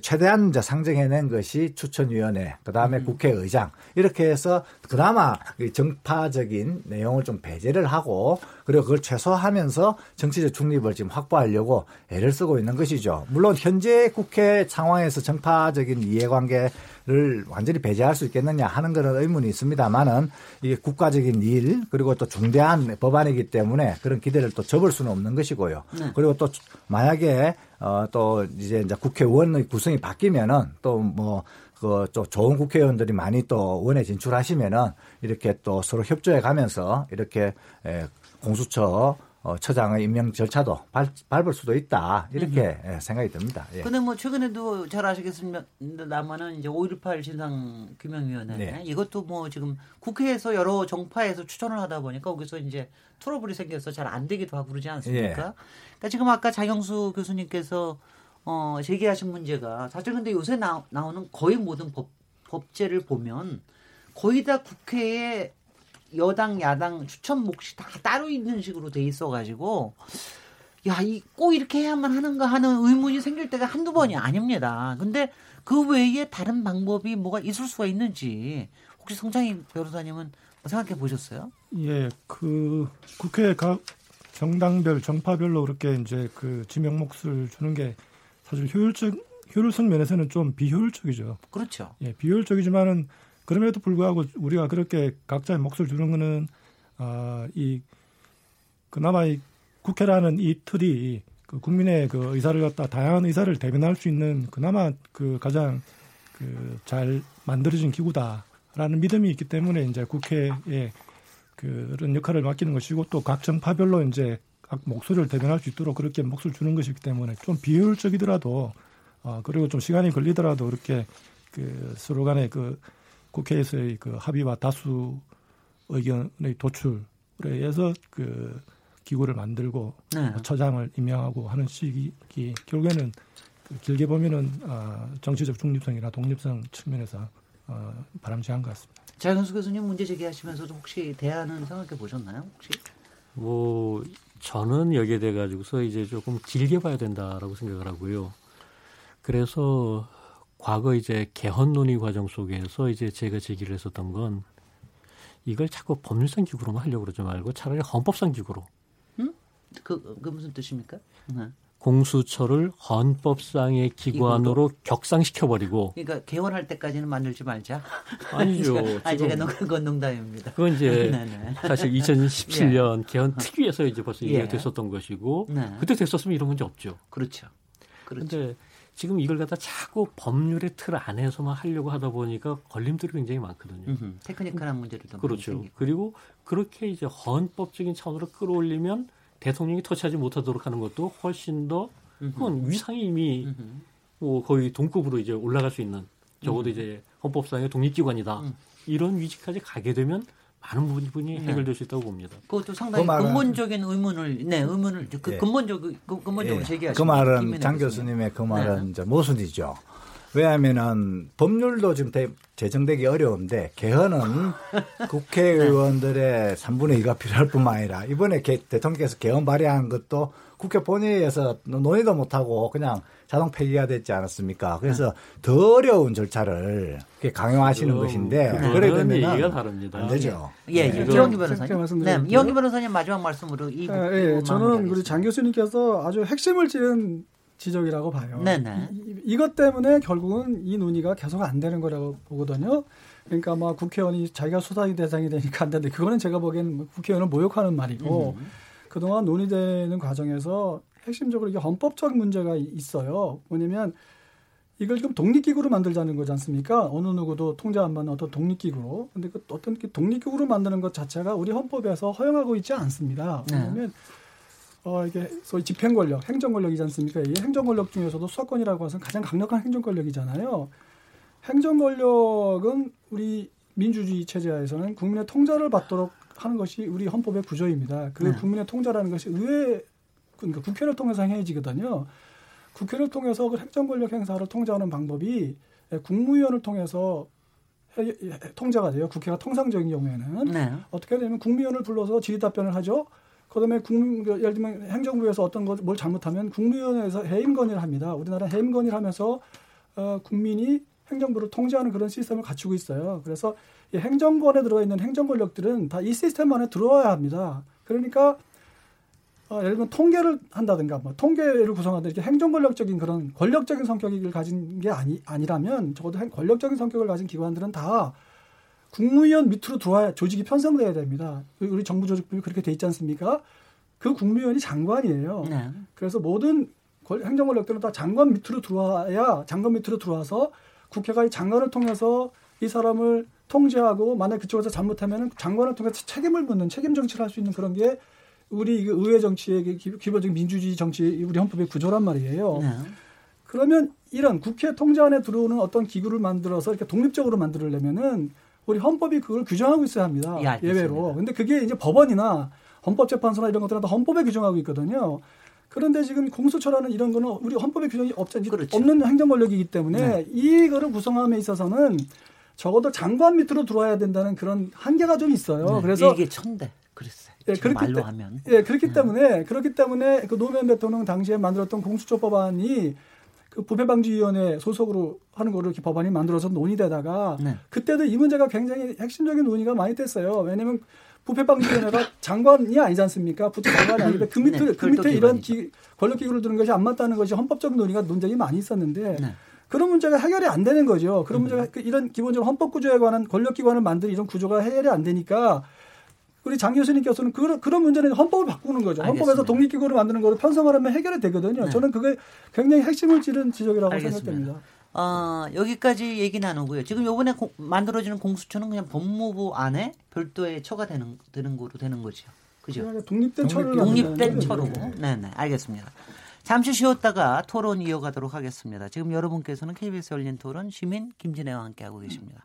최대한 이제 상정해낸 것이 추천위원회, 그 다음에 국회의장. 이렇게 해서 그나마 이 정파적인 내용을 좀 배제를 하고 그리고 그걸 최소화하면서 정치적 중립을 지금 확보하려고 애를 쓰고 있는 것이죠. 물론 현재 국회 상황에서 정파적인 이해관계를 완전히 배제할 수 있겠느냐 하는 그런 의문이 있습니다만은 이게 국가적인 일 그리고 또 중대한 법안이기 때문에 그런 기대를 또 접을 수는 없는 것이고요. 네. 그리고 또 만약에 어, 또 이제 이제 국회의원의 구성이 바뀌면은 또뭐 그또 좋은 국회의원들이 많이 또 원에 진출하시면은 이렇게 또 서로 협조해 가면서 이렇게 에, 공수처 어, 처장의 임명 절차도 밟, 밟을 수도 있다 이렇게 예, 생각이 듭니다. 예. 근데 뭐 최근에도 잘 아시겠습니다만은 이제 5.18 진상 규명위원회 네. 이것도 뭐 지금 국회에서 여러 정파에서 추천을 하다 보니까 거기서 이제 트러블이 생겨서 잘 안 되기도 하고 그러지 않습니까? 예. 그러니까 지금 아까 장영수 교수님께서 어, 제기하신 문제가 사실 근데 요새 나, 나오는 거의 모든 법, 법제를 보면 거의 다 국회에 여당 야당 추천 몫이 다 따로 있는 식으로 돼 있어가지고 야, 이 꼭 이렇게 해야만 하는가 하는 의문이 생길 때가 한두 번이 아닙니다. 근데 그 외에 다른 방법이 뭐가 있을 수가 있는지 혹시 성장희 변호사님은 뭐 생각해 보셨어요? 예, 그 국회 각 정당별 정파별로 그렇게 이제 그 지명 몫을 주는 게 사실 효율적 효율성 면에서는 좀 비효율적이죠. 그렇죠. 예, 비효율적이지만은 그럼에도 불구하고 우리가 그렇게 각자의 몫을 주는 거는 아 이 그나마 이 국회라는 이 틀이 그 국민의 그 의사를 갖다 다양한 의사를 대변할 수 있는 그나마 그 가장 그 잘 만들어진 기구다라는 믿음이 있기 때문에 이제 국회에 그런 역할을 맡기는 것이고 또 각 정파별로 이제 각 목소리를 대변할 수 있도록 그렇게 몫을 주는 것이기 때문에 좀 비효율적이더라도 어 그리고 좀 시간이 걸리더라도 그렇게 그 서로 간의 그 국회에서의 그 합의와 다수 의견의 도출에 의해서 그 기구를 만들고 네. 뭐 처장을 임명하고 하는 시기 결국에는 그 길게 보면은 어, 정치적 중립성이나 독립성 측면에서 어, 바람직한 것 같습니다. 장현수 교수님 문제 제기하시면서도 혹시 대안은 생각해 보셨나요? 혹시? 뭐 저는 여기에 대해 가지고서 이제 조금 길게 봐야 된다라고 생각을 하고요. 그래서 과거 이제 개헌 논의 과정 속에서 이제 제가 제기를 했었던 건 이걸 자꾸 법률상 기구로만 하려고 그러지 말고 차라리 헌법상 기구로 그, 그 무슨 뜻입니까? 네. 공수처를 헌법상의 기관으로 격상시켜버리고 그러니까 개원할 때까지는 만들지 말자. 아니죠. 아, 제가 농, 그건 농담입니다. 그건 이제 네 네. 사실 2017년 개헌 특위에서 이제 벌써 얘기가 예. 됐었던 것이고 네. 그때 됐었으면 이런 문제 없죠. 그렇죠. 그렇죠. 그런데 지금 이걸 갖다 자꾸 법률의 틀 안에서만 하려고 하다 보니까 걸림돌이 굉장히 많거든요. 음흠. 테크니컬한 많이 그렇죠. 그리고 그렇게 이제 헌법적인 차원으로 끌어올리면 대통령이 터치하지 못하도록 하는 것도 훨씬 더 그건 위상이 이미. 뭐 거의 동급으로 이제 올라갈 수 있는 적어도 음. 이제 헌법상의 독립기관이다. 음. 이런 위치까지 가게 되면 많은 부분이 네. 해결될 수 있다고 봅니다. 그것도 상당히 그 말은- 근본적인 의문을 네 의문을 그 예. 근본적 그 근본적으로 예. 제기하신 그 말은 장 교수님. 교수님의 그 말은 네. 이제 모순이죠. 왜냐하면은 법률도 지금 대, 제정되기 어려운데 개헌은 국회의원들의 3분의 2가 필요할 뿐만 아니라 이번에 개, 대통령께서 개헌 발의한 것도 국회 본회의에서 논의도 못하고 그냥 자동 폐기가 됐지 않았습니까? 그래서 더 어려운 절차를 강요하시는 것인데 네, 그래 되면 얘기가 다릅니다. 안 되죠. 예, 네. 이영기 변호사님. 말씀드릴게요. 네, 이영기 변호사님 마지막 말씀으로 이 아, 예, 저는 우리 장 교수님께서 아주 핵심을 찌른 지적이라고 봐요. 네네. 이, 이것 때문에 결국은 이 논의가 계속 안 되는 거라고 보거든요. 그러니까 막 국회의원이 자기가 수사의 대상이 되니까 안 되는데 그거는 제가 보기에는 뭐 국회의원을 모욕하는 말이고 음. 그동안 논의되는 과정에서 핵심적으로 이게 헌법적 문제가 있어요. 뭐냐면 이걸 지금 독립기구로 만들자는 거지 않습니까? 어느 누구도 통제 안 받는 어떤 독립기구로. 근데 그 어떤 독립기구로 만드는 것 자체가 우리 헌법에서 허용하고 있지 않습니다. 네. 왜냐하면 어, 이게 소위 집행 권력, 행정 권력이지 않습니까? 이 행정 권력 중에서도 수사권이라고 해서 가장 강력한 행정 권력이잖아요. 행정 권력은 우리 민주주의 체제하에서는 국민의 통제를 받도록 하는 것이 우리 헌법의 구조입니다. 그 네. 국민의 통제라는 것이 의회, 그러니까 국회를 통해서 행해지거든요. 국회를 통해서 그 행정 권력 행사를 통제하는 방법이 국무위원을 통해서 통제가 돼요. 국회가 통상적인 경우에는 네. 어떻게 되냐면 국무위원을 불러서 질의 답변을 하죠. 그다음에 국무 그 예를 들면 행정부에서 어떤 것뭘 잘못하면 국무위원회에서 해임 건의를 합니다. 우리나라 해임 건의를 하면서 어, 국민이 행정부를 통제하는 그런 시스템을 갖추고 있어요. 그래서 이 행정권에 들어가 있는 행정 권력들은 다 이 시스템 안에 들어와야 합니다. 그러니까 어, 예를 들면 통계를 한다든가 뭐 통계를 구성하는 이렇게 행정 권력적인 그런 권력적인 성격을 가진 게 아니 아니라면 적어도 행- 권력적인 성격을 가진 기관들은 다 국무위원 밑으로 들어와야 조직이 편성돼야 됩니다. 그 우리 정부 조직법이 그렇게 돼 있지 않습니까? 그 국무위원이 장관이에요. 네. 그래서 모든 권- 행정 권력들은 다 장관 밑으로 들어와야 장관 밑으로 들어와서 국회가 이 장관을 통해서 이 사람을 통제하고 만약 그쪽에서 잘못하면 장관을 통해서 책임을 묻는 책임 정치를 할 수 있는 그런 게 우리 그 의회 정치의 그 기- 기본적인 민주주의 정치 우리 헌법의 구조란 말이에요. 네. 그러면 이런 국회 통제 안에 들어오는 어떤 기구를 만들어서 이렇게 독립적으로 만들려면은 우리 헌법이 그걸 규정하고 있어야 합니다. 예. 예외로. 근데 그게 이제 법원이나 헌법재판소나 이런 것들은 다 헌법에 규정하고 있거든요. 그런데 지금 공수처라는 이런 거는 우리 헌법에 규정이 없, 그렇죠. 없는 행정 권력이기 때문에 네. 이거를 구성함에 있어서는 적어도 장관 밑으로 들어와야 된다는 그런 한계가 좀 있어요. 네. 그래서 이게 천대 그랬어요. 예, 그렇기 말로 때- 하면. 예, 그렇기 네. 때문에 그렇기 때문에 그 노무현 대통령 당시에 만들었던 공수처 법안이 그 부패방지위원회 소속으로 하는 거로 이렇게 법안이 만들어서 논의되다가 네. 그때도 이 문제가 굉장히 핵심적인 논의가 많이 됐어요. 왜냐하면 부패방지위원회가 장관이 아니지 않습니까? 부처 장관이 아닌데 그 밑에 네, 그 밑에 이런. 기, 권력 기구를 두는 것이 안 맞다는 것이 헌법적인 논의가 논쟁이 많이 있었는데 네. 그런 문제가 해결이 안 되는 거죠. 그런 음. 문제가 그 이런 기본적으로 헌법 구조에 관한 권력 기관을 만드는 이런 구조가 해결이 안 되니까 우리 장 교수님께서는 그런 그런 문제는 헌법을 바꾸는 거죠. 헌법에서 알겠습니다. 독립기구를 만드는 거를 편성을 하면 해결이 되거든요. 네. 저는 그게 굉장히 핵심을 찌른 지적이라고 알겠습니다. 생각됩니다. 어, 여기까지 얘기 나누고요. 지금 요번에 공- 만들어지는 공수처는 그냥 법무부 안에 별도의 처가 되는 되는 거로 되는 거죠. 그죠? 독립된 처를 독립된 만드는 처로. 네, 네. 알겠습니다. 잠시 쉬었다가 토론 이어가도록 하겠습니다. 지금 여러분께서는 KBS 열린 토론 시민 김진애와 함께하고 계십니다.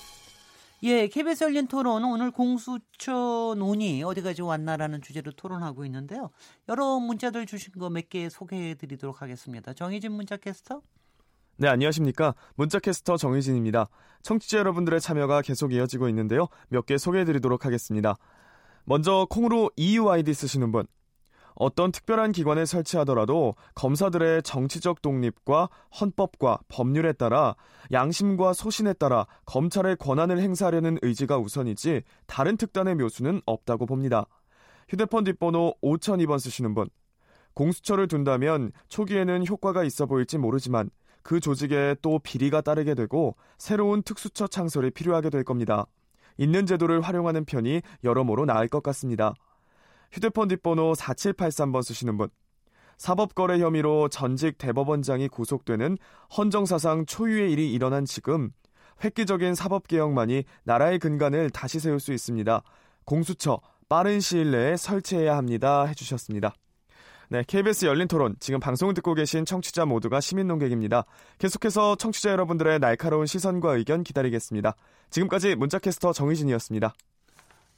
예, KBS 열린 토론 오늘 공수처 논의 어디까지 왔나라는 주제로 토론하고 있는데요. 여러 문자들 주신 거 몇 개 소개해 드리도록 하겠습니다. 정희진 문자 캐스터. 네, 안녕하십니까. 문자캐스터 정희진입니다. 청취자 여러분들의 참여가 계속 이어지고 있는데요. 몇 개 소개해 드리도록 하겠습니다. 먼저 콩으로 EUID 쓰시는 분. 어떤 특별한 기관을 설치하더라도 검사들의 정치적 독립과 헌법과 법률에 따라 양심과 소신에 따라 검찰의 권한을 행사하려는 의지가 우선이지 다른 특단의 묘수는 없다고 봅니다. 휴대폰 뒷번호 5002번 쓰시는 분. 공수처를 둔다면 초기에는 효과가 있어 보일지 모르지만 그 조직에 또 비리가 따르게 되고 새로운 특수처 창설이 필요하게 될 겁니다. 있는 제도를 활용하는 편이 여러모로 나을 것 같습니다. 휴대폰 뒷번호 4783번 쓰시는 분. 사법거래 혐의로 전직 대법원장이 구속되는 헌정사상 초유의 일이 일어난 지금 획기적인 사법개혁만이 나라의 근간을 다시 세울 수 있습니다. 공수처 빠른 시일 내에 설치해야 합니다. 해주셨습니다. 네, KBS 열린 토론. 지금 방송을 듣고 계신 청취자 모두가 시민 농객입니다. 계속해서 청취자 여러분들의 날카로운 시선과 의견 기다리겠습니다. 지금까지 문자캐스터 정희진이었습니다.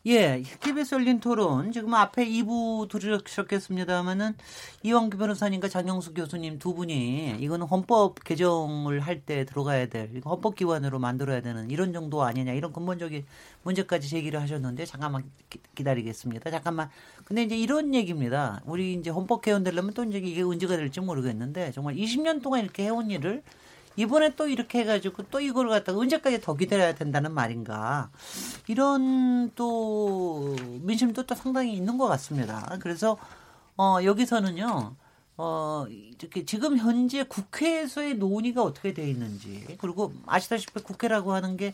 예, KBS 열린 토론 지금 앞에 2부 들으셨겠습니다만은 이왕규 변호사님과 장영수 교수님 두 분이 이거는 헌법 개정을 할 때 들어가야 될 헌법 기관으로 만들어야 되는 이런 정도 아니냐 이런 근본적인 문제까지 제기를 하셨는데 잠깐만 기, 다리겠습니다 잠깐만. 근데 이제 이런 얘기입니다. 우리 이제 헌법 개헌 되려면 또 이제 이게 언제가 될지 모르겠는데 정말 20년 동안 이렇게 해온 일을 이번에 또 이렇게 해가지고 또 이걸 갖다가 언제까지 더 기다려야 된다는 말인가. 이런 또 민심도 또 상당히 있는 것 같습니다. 그래서 어, 여기서는요. 어, 이렇게 지금 현재 국회에서의 논의가 어떻게 돼 있는지 그리고 아시다시피 국회라고 하는 게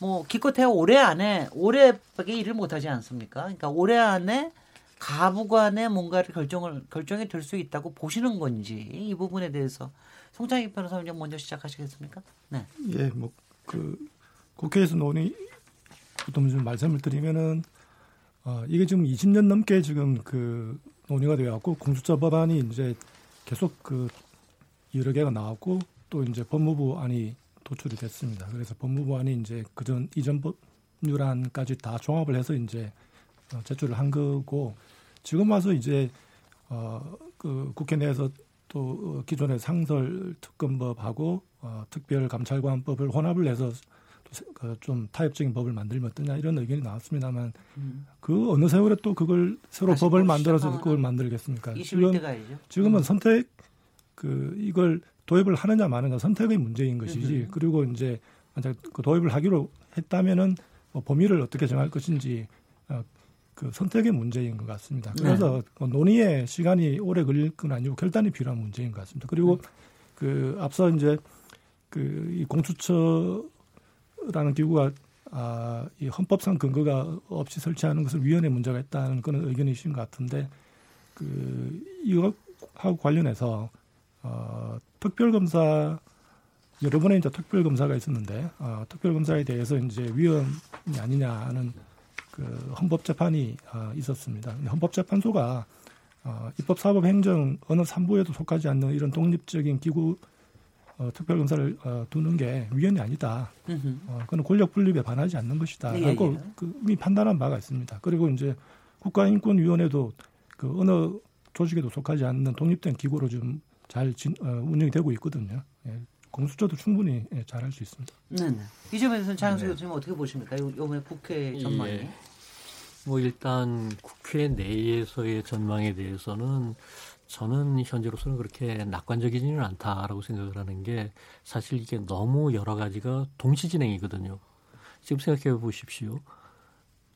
뭐 기껏해야 올해 안에 올해밖에 일을 못 하지 않습니까? 그러니까 올해 안에 가부간에 뭔가를 결정을 결정이 될 수 있다고 보시는 건지 이 부분에 대해서 송창익 변호사님 먼저 시작하시겠습니까? 네. 예, 뭐 그 국회에서 논의 좀 말씀을 드리면은 어, 이게 지금 20년 넘게 지금 그 논의가 되어갖고 공수처 법안이 이제 계속 그 여러 개가 나왔고 또 이제 법무부 안이 도출이 됐습니다. 그래서 법무부 안이 이제 그전 이전 법률안까지 다 종합을 해서 이제 어, 제출을 한 거고 지금 와서 이제 어 그 국회 내에서 또 기존의 상설 특검법하고 어, 특별감찰관법을 혼합을 해서 그좀 타협적인 법을 만들면 어떠냐 이런 의견이 나왔습니다만 음. 그 어느 세월에 또 그걸 새로 법을 만들어서 그걸 만들겠습니까? 지금 지금은 음. 선택 그 이걸 도입을 하느냐 마느냐 선택의 문제인 것이지 음. 그리고 이제 만약 그 도입을 하기로 했다면은 뭐 범위를 어떻게 정할 것인지 어, 그 선택의 문제인 것 같습니다. 네. 그래서 네. 논의에 시간이 오래 걸릴 건 아니고 결단이 필요한 문제인 것 같습니다. 그리고 네. 그 앞서 이제 그 이 공수처라는 기구가 아, 이 헌법상 근거가 없이 설치하는 것을 위헌의 문제가 있다는 그런 의견이신 것 같은데 그 이것하고 관련해서 어, 특별검사 여러 번의 이제 특별검사가 있었는데 어, 특별검사에 대해서 이제 위헌이 아니냐 하는 그 헌법재판이 어, 있었습니다. 헌법재판소가 어, 입법 사법 행정 어느 3부에도 속하지 않는 이런 독립적인 기구 어, 특별검사를 어, 두는 게 위헌이 아니다. 어, 그건 권력 분립에 반하지 않는 것이다. 예, 라고 예. 그 이미 판단한 바가 있습니다. 그리고 이제 국가인권위원회도 그 어느 조직에도 속하지 않는 독립된 기구로 좀잘 어, 운영이 되고 있거든요. 예. 공수처도 충분히 예, 잘할 수 있습니다. 네, 네. 이 점에서는 장수 네. 교수님 어떻게 보십니까? 요번에 국회 전망이. 예. 뭐 일단 국회 내에서의 전망에 대해서는 저는 현재로서는 그렇게 낙관적이지는 않다라고 생각을 하는 게 사실 이게 너무 여러 가지가 동시 진행이거든요. 지금 생각해 보십시오.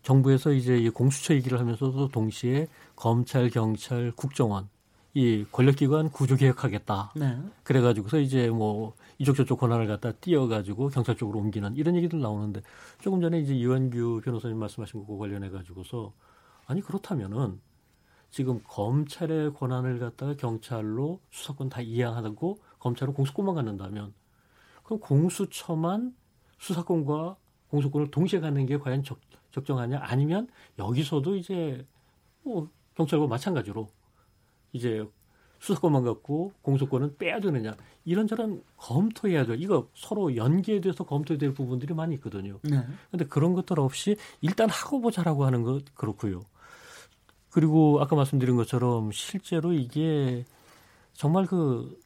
정부에서 이제 이 공수처 얘기를 하면서도 동시에 검찰, 경찰, 국정원 이 권력기관 구조 개혁하겠다. 네. 그래가지고서 이제 뭐 이쪽 저쪽 권한을 갖다 띄어가지고 경찰 쪽으로 옮기는 이런 얘기들 나오는데 조금 전에 이제 이완규 변호사님 말씀하신 것과 관련해 가지고서 아니 그렇다면은 지금 검찰의 권한을 갖다가 경찰로 수사권 다 이양하고 검찰은 공수권만 갖는다면 그럼 공수처만 수사권과 공수권을 동시에 갖는 게 과연 적, 적정하냐 아니면 여기서도 이제 뭐 경찰과 마찬가지로 이제 수사권만 갖고 공소권은 빼야 되느냐 이런저런 검토해야죠. 이거 서로 연계돼서 검토해야 될 부분들이 많이 있거든요. 네. 근데 그런 것들 없이 일단 하고 보자라고 하는 것 그렇고요. 그리고 아까 말씀드린 것처럼 실제로 이게 정말 그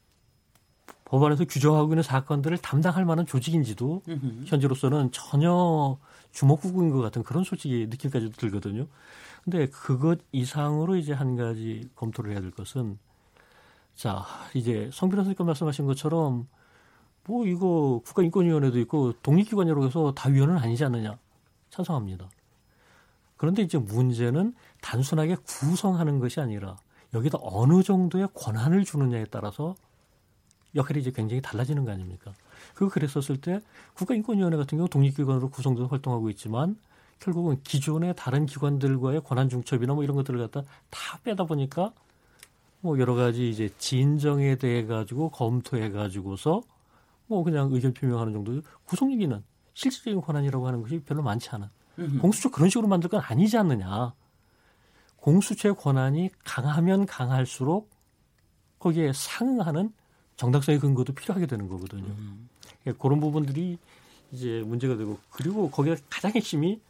법안에서 규정하고 있는 사건들을 담당할 만한 조직인지도. 현재로서는 전혀 주먹구구인 것 같은 그런 솔직히 느낌까지도 들거든요. 근데 그것 이상으로 이제 한 가지 검토를 해야 될 것은 자, 이제 성 변호사님께 말씀하신 것처럼 뭐 이거 국가인권위원회도 있고 독립기관이라고 해서 다 위원은 아니지 않느냐. 찬성합니다. 그런데 이제 문제는 단순하게 구성하는 것이 아니라 여기다 어느 정도의 권한을 주느냐에 따라서 역할이 이제 굉장히 달라지는 거 아닙니까? 그 그랬었을 때 국가인권위원회 같은 경우 독립기관으로 구성돼서 활동하고 있지만 결국은 기존의 다른 기관들과의 권한 중첩이나 뭐 이런 것들을 갖다 다 빼다 보니까 뭐 여러 가지 이제 진정에 대해 가지고 검토해 가지고서 뭐 그냥 의견 표명하는 정도 구속력이는 실질적인 권한이라고 하는 것이 별로 많지. 음흠. 공수처 그런 식으로 만들 건 아니지 않느냐. 공수처의 권한이 강하면 강할수록 거기에 상응하는 정당성의 근거도 필요하게 되는 거거든요. 음. 예, 그런 부분들이 이제 문제가 되고 그리고 거기에 가장 핵심이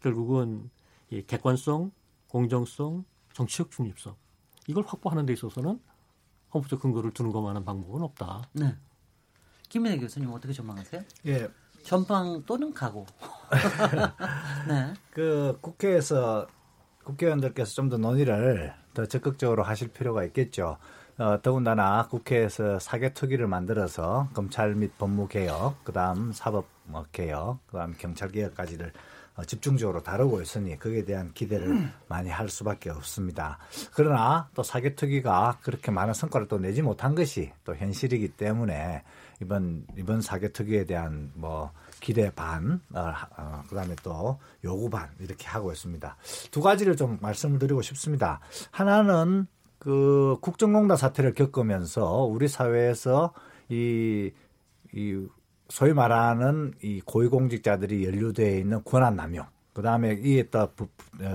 결국은 이 객관성, 공정성, 정치적 중립성 이걸 확보하는 데 있어서는 헌법적 근거를 두는 것만한 방법은 없다. 네. 김민혜 교수님 어떻게 전망하세요? 예. 전방 또는 각오. 네. 그 국회에서 국회의원들께서 좀 더 논의를 더 적극적으로 하실 필요가 있겠죠. 어, 더군다나 국회에서 사개특위를 만들어서 검찰 및 법무개혁, 그 다음 사법 개혁, 그 다음 경찰개혁까지를 어, 집중적으로 다루고 있으니 거기에 대한 기대를 많이 할 수밖에 없습니다. 그러나 또 사개특위가 그렇게 많은 성과를 또 내지 못한 것이 또 현실이기 때문에 이번 이번 사개특위에 대한 뭐 기대 반, 어, 어, 그다음에 또 요구 반 이렇게 하고 있습니다. 두 가지를 좀 말씀을 드리고 싶습니다. 하나는 그 국정농단 사태를 겪으면서 우리 사회에서 이, 이 소위 말하는 이 고위공직자들이 연루되어 있는 권한 남용, 그 다음에 이에 또 부,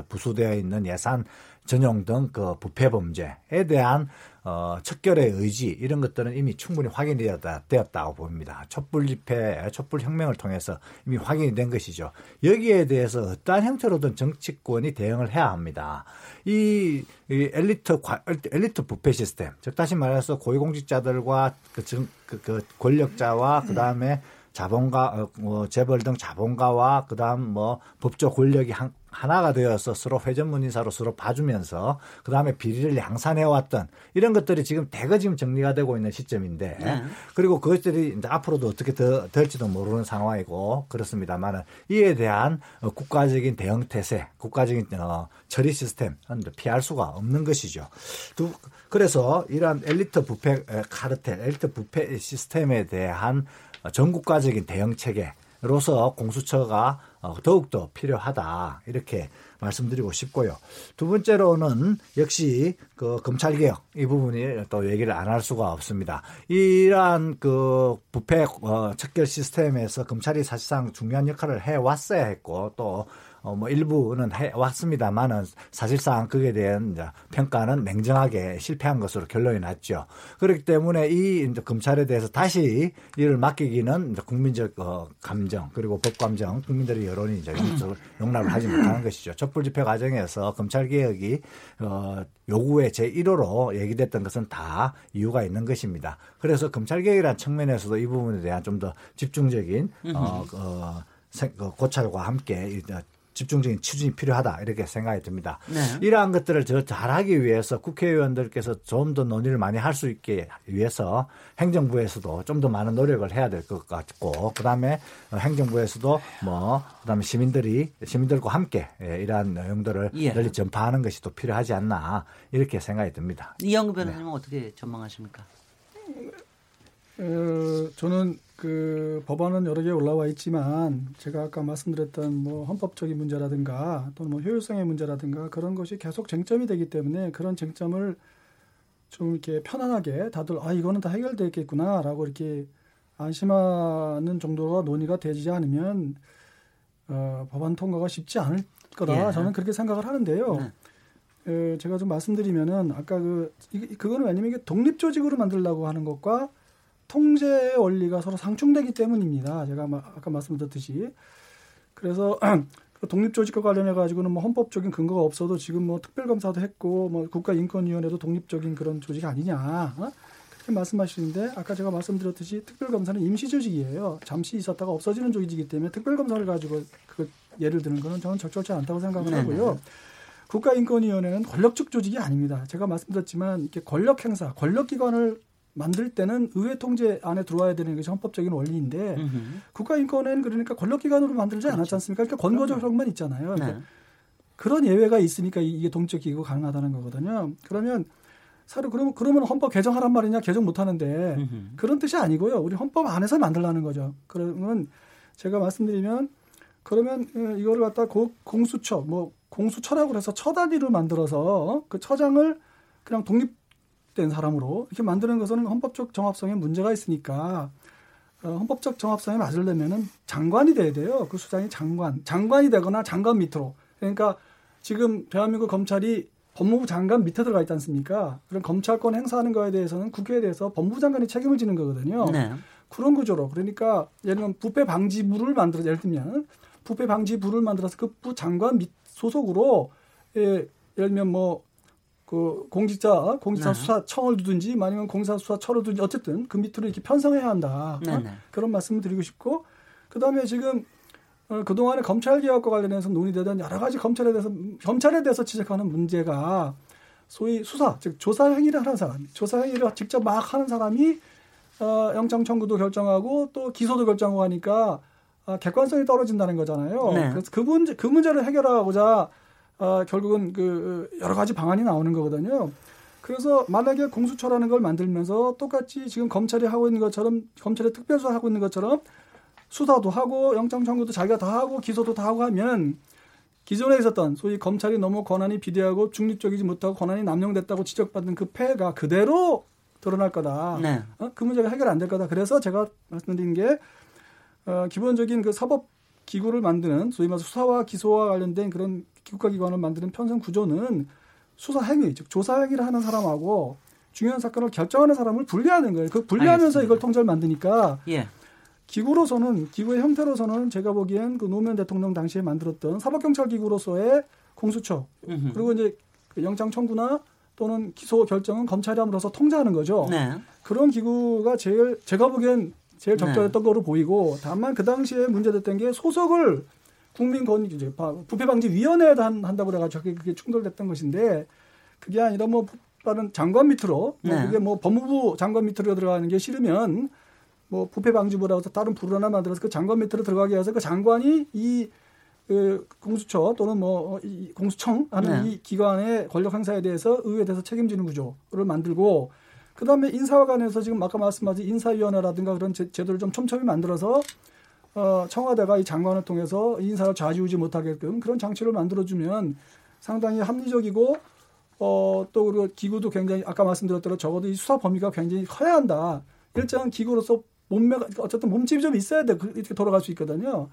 부수되어 있는 예산 전용 등 그 부패 범죄에 대한 어, 척결의 의지 이런 것들은 이미 충분히 확인이 되었다고 봅니다. 촛불 집회, 촛불 혁명을 통해서 이미 확인이 된 것이죠. 여기에 대해서 어떠한 형태로든 정치권이 대응을 해야 합니다. 이, 이 엘리트 엘리트 부패 시스템, 즉 다시 말해서 고위공직자들과 그, 그, 그 권력자와 그 다음에 자본가, 어, 뭐 재벌 등 자본가와 그다음 뭐 법조 권력이 한, 하나가 되어서 서로 회전문 인사로 서로 봐주면서 그 다음에 비리를 양산해 왔던 이런 것들이 지금 대거 지금 정리가 되고 있는 시점인데 네. 그리고 그것들이 이제 앞으로도 어떻게 더 될지도 모르는 상황이고 그렇습니다만은 이에 대한 어, 국가적인 대응 태세, 국가적인 어, 처리 시스템 피할 수가 없는 것이죠. 두, 그래서 이러한 엘리트 부패 카르텔, 엘리트 부패 시스템에 대한 전국가적인 대응 체계로서 공수처가 어, 더욱더 필요하다. 이렇게 말씀드리고 싶고요. 두 번째로는 역시 그 검찰 개혁 이 부분이 또 얘기를 안 할 수가 없습니다. 이러한 그 부패 어, 척결 시스템에서 검찰이 사실상 중요한 역할을 해 왔어야 했고 또 어, 뭐 일부는 해 왔습니다만은 사실상 그에 대한 평가는 냉정하게 실패한 것으로 결론이 났죠. 그렇기 때문에 이 검찰에 대해서 다시 이를 맡기기는 국민적 어, 감정 그리고 법 감정 국민들의 여론이 이제 용납을 하지 못하는 것이죠. 촛불 집회 과정에서 검찰 개혁이 어, 요구의 제 1호로 얘기됐던 것은 다 이유가 있는 것입니다. 그래서 검찰 개혁이라는 측면에서도 이 부분에 대한 좀 더 집중적인 어, 어, 그 고찰과 함께 집중적인 추진이 필요하다 이렇게 생각이 듭니다. 네. 이러한 것들을 더 잘하기 위해서 국회의원들께서 좀 더 논의를 많이 할 수 있게 위해서 행정부에서도 좀 더 많은 노력을 해야 될 것 같고 그다음에 행정부에서도 뭐 그다음에 시민들이 시민들과 함께 예, 이러한 내용들을 예. 널리 전파하는 것이 또 필요하지 않나 이렇게 생각이 듭니다. 이영구 변호사님은 네. 어떻게 전망하십니까? 어, 저는 그 법안은 여러 개 올라와 있지만 제가 아까 말씀드렸던 뭐 헌법적인 문제라든가 또는 뭐 효율성의 문제라든가 그런 것이 계속 쟁점이 되기 때문에 그런 쟁점을 좀 이렇게 편안하게 다들 아 이거는 다 해결되겠구나라고 이렇게 안심하는 정도로 논의가 되지 않으면 어, 법안 통과가 쉽지 않을 거다 예. 저는 그렇게 생각을 하는데요. 네. 에, 제가 좀 말씀드리면은 아까 그 이, 그거는 왜냐면 이게 독립 조직으로 만들려고 하는 것과 통제 원리가 서로 상충되기 때문입니다. 제가 아까 말씀드렸듯이 그래서 그 독립조직과 관련해 가지고는 뭐 헌법적인 근거가 없어도 지금 뭐 특별검사도 했고 뭐 국가인권위원회도 독립적인 그런 조직 아니냐 어? 그렇게 말씀하시는데 아까 제가 말씀드렸듯이 특별검사는 임시조직이에요. 잠시 있었다가 없어지는 조직이기 때문에 특별검사를 가지고 그 예를 드는 거는 저는 적절치 않다고 생각을 네, 하고요. 네. 국가인권위원회는 권력적 조직이 아닙니다. 제가 말씀드렸지만 이렇게 권력 행사, 권력기관을 만들 때는 의회 통제 안에 들어와야 되는 것이 헌법적인 원리인데 국가인권은 그러니까 권력기관으로 만들지 그렇죠. 않았지 않습니까? 그러니까 권고적성만 있잖아요. 그러니까 네. 그런 예외가 있으니까 이게 독립적 기구가 가능하다는 거거든요. 그러면 사실 그러면 그러면 헌법 개정하란 말이냐 개정 못 하는데 그런 뜻이 아니고요. 우리 헌법 안에서 만들라는 거죠. 그러면 제가 말씀드리면 그러면 어, 이거를 갖다 공수처 뭐 공수처라고 해서 처 단위로 만들어서 그 처장을 그냥 독립 된 사람으로 이렇게 만드는 것은 헌법적 정합성에 문제가 있으니까 어, 헌법적 정합성에 맞으려면은 장관이 돼야 돼요. 그 수장이 장관, 장관이 되거나 장관 밑으로. 그러니까 지금 대한민국 검찰이 법무부 장관 밑에 들어가 있지 않습니까? 그런 검찰권 행사하는 거에 대해서는 국회에 대해서 법무부 장관이 책임을 지는 거거든요. 네. 그런 구조로 그러니까 예를 들면 부패 방지부를 만들어 예를 들면 부패 방지부를 만들어서 그 부 장관 밑 소속으로 예, 예를 들면 뭐 그 공직자 공직자 네. 수사 청을 두든지 아니면 공사 수사 처를 두든지 어쨌든 그 밑으로 이렇게 편성해야 한다. 네, 어? 네. 그런 말씀을 드리고 싶고 그다음에 지금 어, 그동안에 검찰 개혁과 관련해서 논의되던 여러 가지 검찰에 대해서 검찰에 대해서 지적하는 문제가 소위 수사 즉 조사 행위를 하는 사람 조사 행위를 직접 막 하는 사람이 어, 영장 청구도 결정하고 또 기소도 결정하고 하니까 아, 객관성이 떨어진다는 거잖아요. 네. 그래서 그 문제 그 문제를 해결하고자 어, 결국은 그 여러 가지 방안이 나오는 거거든요. 그래서 만약에 공수처라는 걸 만들면서 똑같이 지금 검찰이 하고 있는 것처럼 검찰이 특별수사 하고 있는 것처럼 수사도 하고 영장 청구도 자기가 다 하고 기소도 다 하고 하면 기존에 있었던 소위 검찰이 너무 권한이 비대하고 중립적이지 못하고 권한이 남용됐다고 지적받는 그 폐해가 그대로 드러날 거다. 네. 어? 그 문제가 해결 안 될 거다. 그래서 제가 말씀드린 게 어, 기본적인 그 사법 기구를 만드는 소위 말해서 수사와 기소와 관련된 그런 국가기관을 만드는 편성 구조는 수사 행위, 즉 조사 행위를 하는 사람하고 중요한 사건을 결정하는 사람을 분리하는 거예요. 그 분리하면서 알겠습니다. 이걸 통제를 만드니까 예. 기구로서는 기구의 형태로서는 제가 보기엔 그 노무현 대통령 당시에 만들었던 사법경찰 기구로서의 공수처 음흠. 그리고 이제 그 영장 청구나 또는 기소 결정은 검찰이 함으로써 통제하는 거죠. 네. 그런 기구가 제일 제가 보기엔 제일 네. 적절했던 거로 보이고 다만 그 당시에 문제됐던 게 소속을 국민권 이제 바- 부패 방지 위원회에 한, 한다고 그래가지고 그게, 그게 충돌됐던 것인데 그게 아니라 뭐 다른 장관 밑으로 뭐 네. 그게 뭐 법무부 장관 밑으로 들어가는 게 싫으면 뭐 부패 방지부라고 해서 다른 부를 하나 만들어서 그 장관 밑으로 들어가게 해서 그 장관이 이 그 공수처 또는 뭐 이 공수청 하는 네. 이 기관의 권력 행사에 대해서 의회에 대해서 책임지는 구조를 만들고 그다음에 인사와 관해서 지금 아까 말씀하신 인사위원회라든가 그런 제, 제도를 좀 촘촘히 만들어서 어, 청와대가 이 장관을 통해서 이 인사를 좌지우지 못하게끔 그런 장치를 만들어주면 상당히 합리적이고 어, 또 그리고 기구도 굉장히 아까 말씀드렸대로 적어도 이 수사 범위가 굉장히 커야 한다. 일정한 기구로서 몸매가 어쨌든 몸집이 좀 있어야 돼. 그- 이렇게 돌아갈 수 있거든요.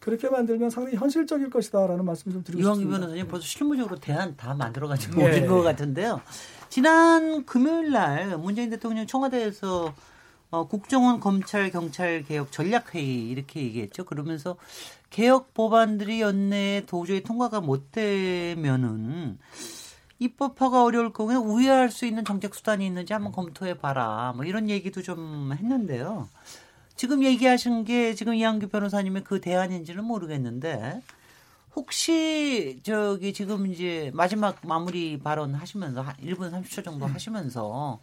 그렇게 만들면 상당히 현실적일 것이다라는 말씀을 좀 드리고 이왕기 싶습니다. 변호사님 벌써 실무적으로 대안 다 만들어가지고 예. 오신 것 같은데요. 지난 금요일 날 문재인 대통령 청와대에서 어, 국정원 검찰 경찰 개혁 전략 회의 이렇게 얘기했죠. 그러면서 개혁 법안들이 연내에 도저히 통과가 못 되면은 입법화가 어려울 경우에 우회할 수 있는 정책 수단이 있는지 한번 검토해 봐라. 뭐 이런 얘기도 좀 했는데요. 지금 얘기하신 게 지금 이한규 변호사님의 그 대안인지는 모르겠는데 혹시 저기 지금 이제 마지막 마무리 발언 하시면서 한 1분 30초 정도 하시면서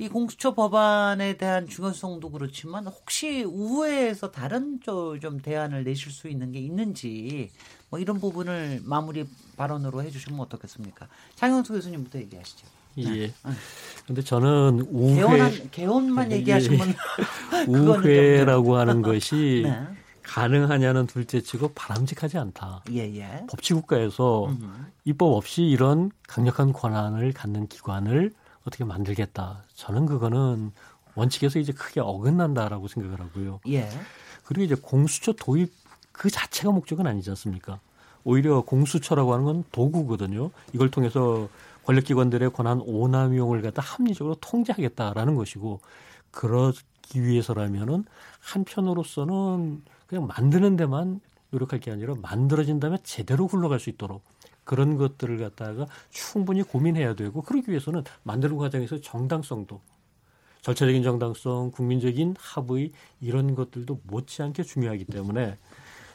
이 공수처 법안에 대한 중요성도 그렇지만 혹시 우회에서 다른 저좀 대안을 내실 수 있는 게 있는지 뭐 이런 부분을 마무리 발언으로 해주시면 어떻겠습니까? 장영수 교수님부터 얘기하시죠. 예. 근데 저는 우회 개헌한, 개헌만 예, 얘기하시면 예. 우회라고 하는 것이 네. 가능하냐는 둘째치고 바람직하지 않다. 예예. 법치국가에서 음. 입법 없이 이런 강력한 권한을 갖는 기관을 어떻게 만들겠다. 저는 그거는 원칙에서 이제 크게 어긋난다라고 생각을 하고요. 예. 그리고 이제 공수처 도입 그 자체가 목적은 아니지 않습니까? 오히려 공수처라고 하는 건 도구거든요. 이걸 통해서 권력기관들의 권한 오남용을 갖다 합리적으로 통제하겠다라는 것이고 그러기 위해서라면은 한편으로서는 그냥 만드는 데만 노력할 게 아니라 만들어진 다음에 제대로 굴러갈 수 있도록 그런 것들을 갖다가 충분히 고민해야 되고 그러기 위해서는 만드는 과정에서 정당성도 절차적인 정당성, 국민적인 합의 이런 것들도 못지않게 중요하기 때문에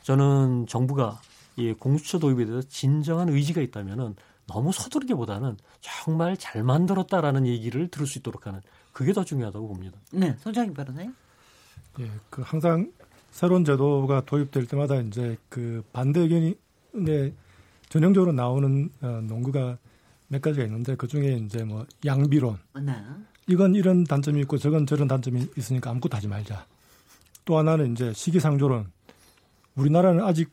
저는 정부가 이 공수처 도입에 대해서 진정한 의지가 있다면은 너무 서두르기보다는 정말 잘 만들었다라는 얘기를 들을 수 있도록 하는 그게 더 중요하다고 봅니다. 네, 손장희 변호사님. 예, 그 항상 새로운 제도가 도입될 때마다 이제 그 반대 의견이 네, 전형적으로 나오는 어, 농구가 몇 가지가 있는데 그 중에 이제 뭐 양비론 네. 이건 이런 단점이 있고 저건 저런 단점이 있으니까 아무것도 하지 말자. 또 하나는 이제 시기상조론. 우리나라는 아직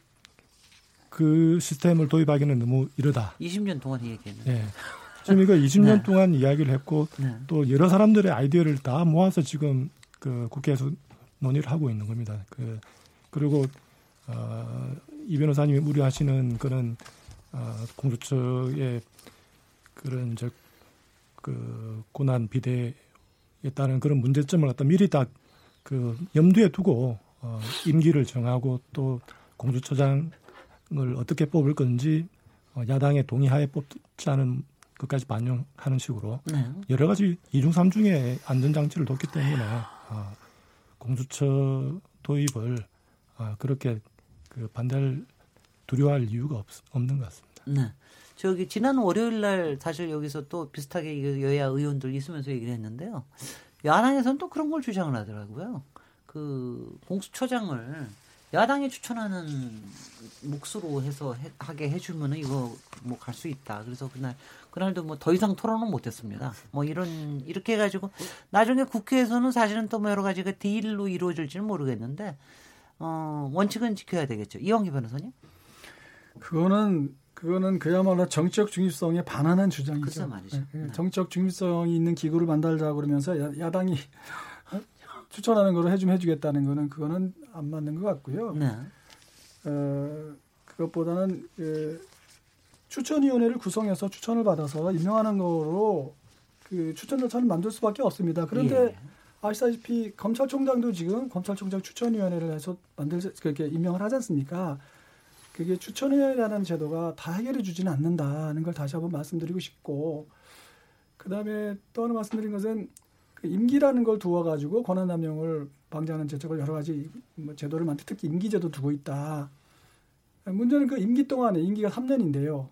그 시스템을 도입하기는 너무 이르다. 20년 동안 얘기했는데. 예. 지금 이거 20년 네. 동안 이야기를 했고 네. 또 여러 사람들의 아이디어를 다 모아서 지금 그 국회에서 논의를 하고 있는 겁니다. 그 그리고 어, 이 변호사님이 우려하시는 그런 어, 공수처의 그런 이제 그 고난 비대에 따른 그런 문제점을 갖다 미리 다 그 염두에 두고 어, 임기를 정하고 또 공수처장을 어떻게 뽑을 건지 어, 야당의 동의하에 뽑자는 것까지 반영하는 식으로 네. 여러 가지 이중 삼중의 안전장치를 뒀기 때문에 어, 공수처 도입을 어, 그렇게 그 반대할 두려워할 이유가 없, 없는 것 같습니다. 네. 저기 지난 월요일 날 사실 여기서 또 비슷하게 여야 의원들 있으면서 얘기를 했는데요. 야당에서는 또 그런 걸 주장을 하더라고요. 그 공수처장을 야당이 추천하는 몫으로 해서 해, 하게 해주면은 이거 뭐 갈 수 있다. 그래서 그날 그날도 뭐 더 이상 토론은 못했습니다. 뭐 이런 이렇게 해가지고 나중에 국회에서는 사실은 또뭐 여러 가지가 딜로 이루어질지는 모르겠는데 어 원칙은 지켜야 되겠죠. 이왕기 변호사님. 그거는 그거는 그야말로 정치적 중립성에 반하는 주장이죠. 글쎄 말이죠. 네, 네. 정치적 중립성이 있는 기구를 만들자 그러면서 야, 당이 추천하는 거로 해주면 해주겠다는 거는 그거는 안 맞는 것 같고요. 네. 어, 그것보다는 그 추천위원회를 구성해서 추천을 받아서 임명하는 거로 그 추천 절차를 만들 수밖에 없습니다. 그런데 예. 아시다시피 검찰총장도 지금 검찰총장 추천위원회를 해서 만들 그렇게 임명을 하지 않습니까? 그게 추천위원회라는 제도가 다 해결해 주지는 않는다는 걸 다시 한번 말씀드리고 싶고 그다음에 또 하나 말씀드린 것은 그 임기라는 걸 두어 가지고 권한 남용을 방지하는 제도가 여러 가지 뭐 제도를 만들 특히 임기 제도 두고 있다. 문제는 그 임기 동안에 임기가 3년인데요.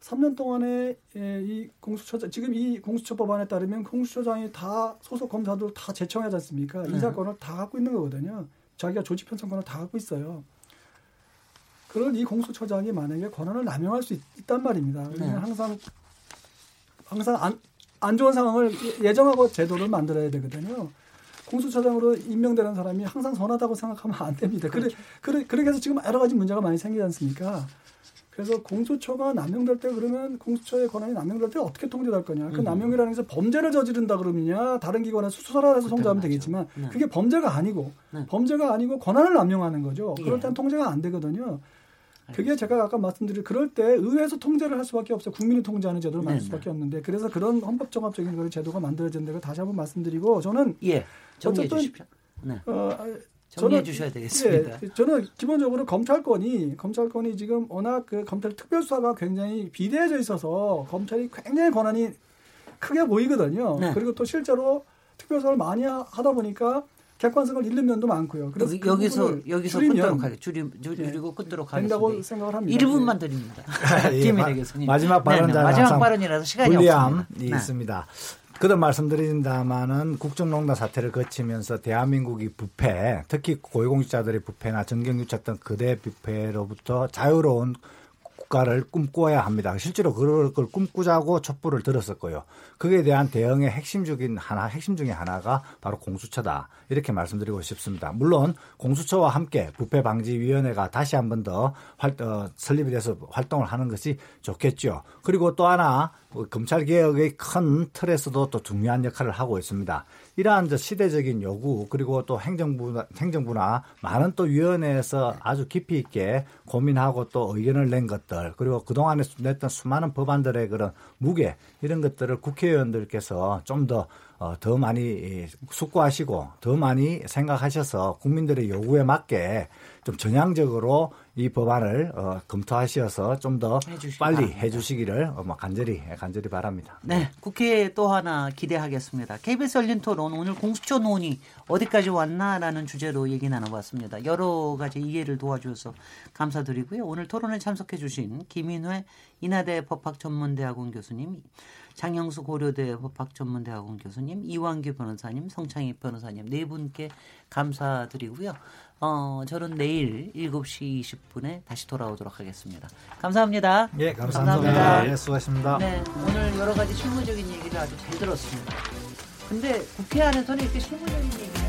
3년 동안에 이 공수처장 지금 이 공수처 법안에 따르면 공수처장이 다 소속 검사들 다 제청하지 않습니까? 네. 인사권을 다 갖고 있는 거거든요. 자기가 조직 편성권을 다 갖고 있어요. 그런 이 공수처장이 만약에 권한을 남용할 수 있, 단 말입니다. 네. 항상 항상 안, 안 좋은 상황을 예- 예정하고 제도를 만들어야 되거든요. 공수처장으로 임명되는 사람이 항상 선하다고 생각하면 안 됩니다. 그래, 그래, 그렇게 해서 지금 여러 가지 문제가 많이 생기지 않습니까? 그래서 공수처가 남용될 때 그러면 공수처의 권한이 남용될 때 어떻게 통제될 거냐? 그 음. 남용이라는 것은 범죄를 저지른다 그러느냐? 다른 기관에서 수사를 해서 통제하면 되겠지만 네. 그게 범죄가 아니고 네. 범죄가 아니고 권한을 남용하는 거죠. 그럴 예. 땐 통제가 안 되거든요. 그게 제가 아까 말씀드린 그럴 때 의회에서 통제를 할 수밖에 없어요. 국민이 통제하는 제도를 만들 네네. 수밖에 없는데 그래서 그런 헌법정합적인 그런 제도가 만들어진 데를 다시 한번 말씀드리고 저는 예. 정리해 어쨌든 주십시오. 네. 어, 정리해 저는- 주셔야 되겠습니다. 예, 저는 기본적으로 검찰권이 검찰권이 지금 워낙 그 검찰 특별수사가 굉장히 비대해져 있어서 검찰이 굉장히 권한이 크게 보이거든요. 네. 그리고 또 실제로 특별수사를 많이 하- 하다 보니까 객관성을 잃는 면도 많고요. 그래서 여기, 그 여기서 줄이면 끊도록 하겠 줄이 줄이고 끊도록 된다고 하겠습니다. 생각을 합니다. 1분만 드립니다. 예, 김민혜 마- 교수님. 마지막 네, 네, 발언자는 마지막 발언이라서 시간이 없습니다. 네. 있습니다. 그도 말씀드린다마는 국정농단 사태를 거치면서 대한민국이 부패, 특히 고위공직자들의 부패나 정경유착 그대 부패로부터 자유로운 국가를 꿈꿔야 합니다. 실제로 그걸 걸 꿈꾸자고 촛불을 들었었고요. 그에 대한 대응의 핵심 중인 하나, 핵심 중에 하나가 바로 공수처다. 이렇게 말씀드리고 싶습니다. 물론 공수처와 함께 부패방지위원회가 다시 한 번더 어, 설립이 돼서 활동을 하는 것이 좋겠죠. 그리고 또 하나 어, 검찰 개혁의 큰 틀에서도 또 중요한 역할을 하고 있습니다. 이러한 저 시대적인 요구 그리고 또 행정부나 행정부나 많은 또 위원회에서 아주 깊이 있게 고민하고 또 의견을 낸 것들 그리고 그 동안에 냈던 수많은 법안들의 그런 무게 이런 것들을 국회의원들께서 좀더 어, 더 많이 숙고하시고 더 많이 생각하셔서 국민들의 요구에 맞게 좀 전향적으로 이 법안을 어, 검토하셔서 좀 더 빨리 바랍니다. 해주시기를 어, 뭐 간절히 간절히 바랍니다. 네, 국회에 또 하나 기대하겠습니다. KBS 열린 토론 오늘 공수처 논의 어디까지 왔나라는 주제로 얘기 나눠봤습니다. 여러 가지 이해를 도와주셔서 감사드리고요. 오늘 토론에 참석해주신 김인회 인하대 법학전문대학원 교수님, 장영수 고려대 법학전문대학원 교수님, 이완규 변호사님, 성창희 변호사님 네 분께 감사드리고요. 어, 저는 내일 7시 20분에 다시 돌아오도록 하겠습니다. 감사합니다. 예, 감사합니다. 예, 수고하셨습니다. 네, 오늘 여러 가지 실무적인 얘기를 아주 잘 들었습니다. 근데 국회 안에서는 이렇게 실무적인 얘기를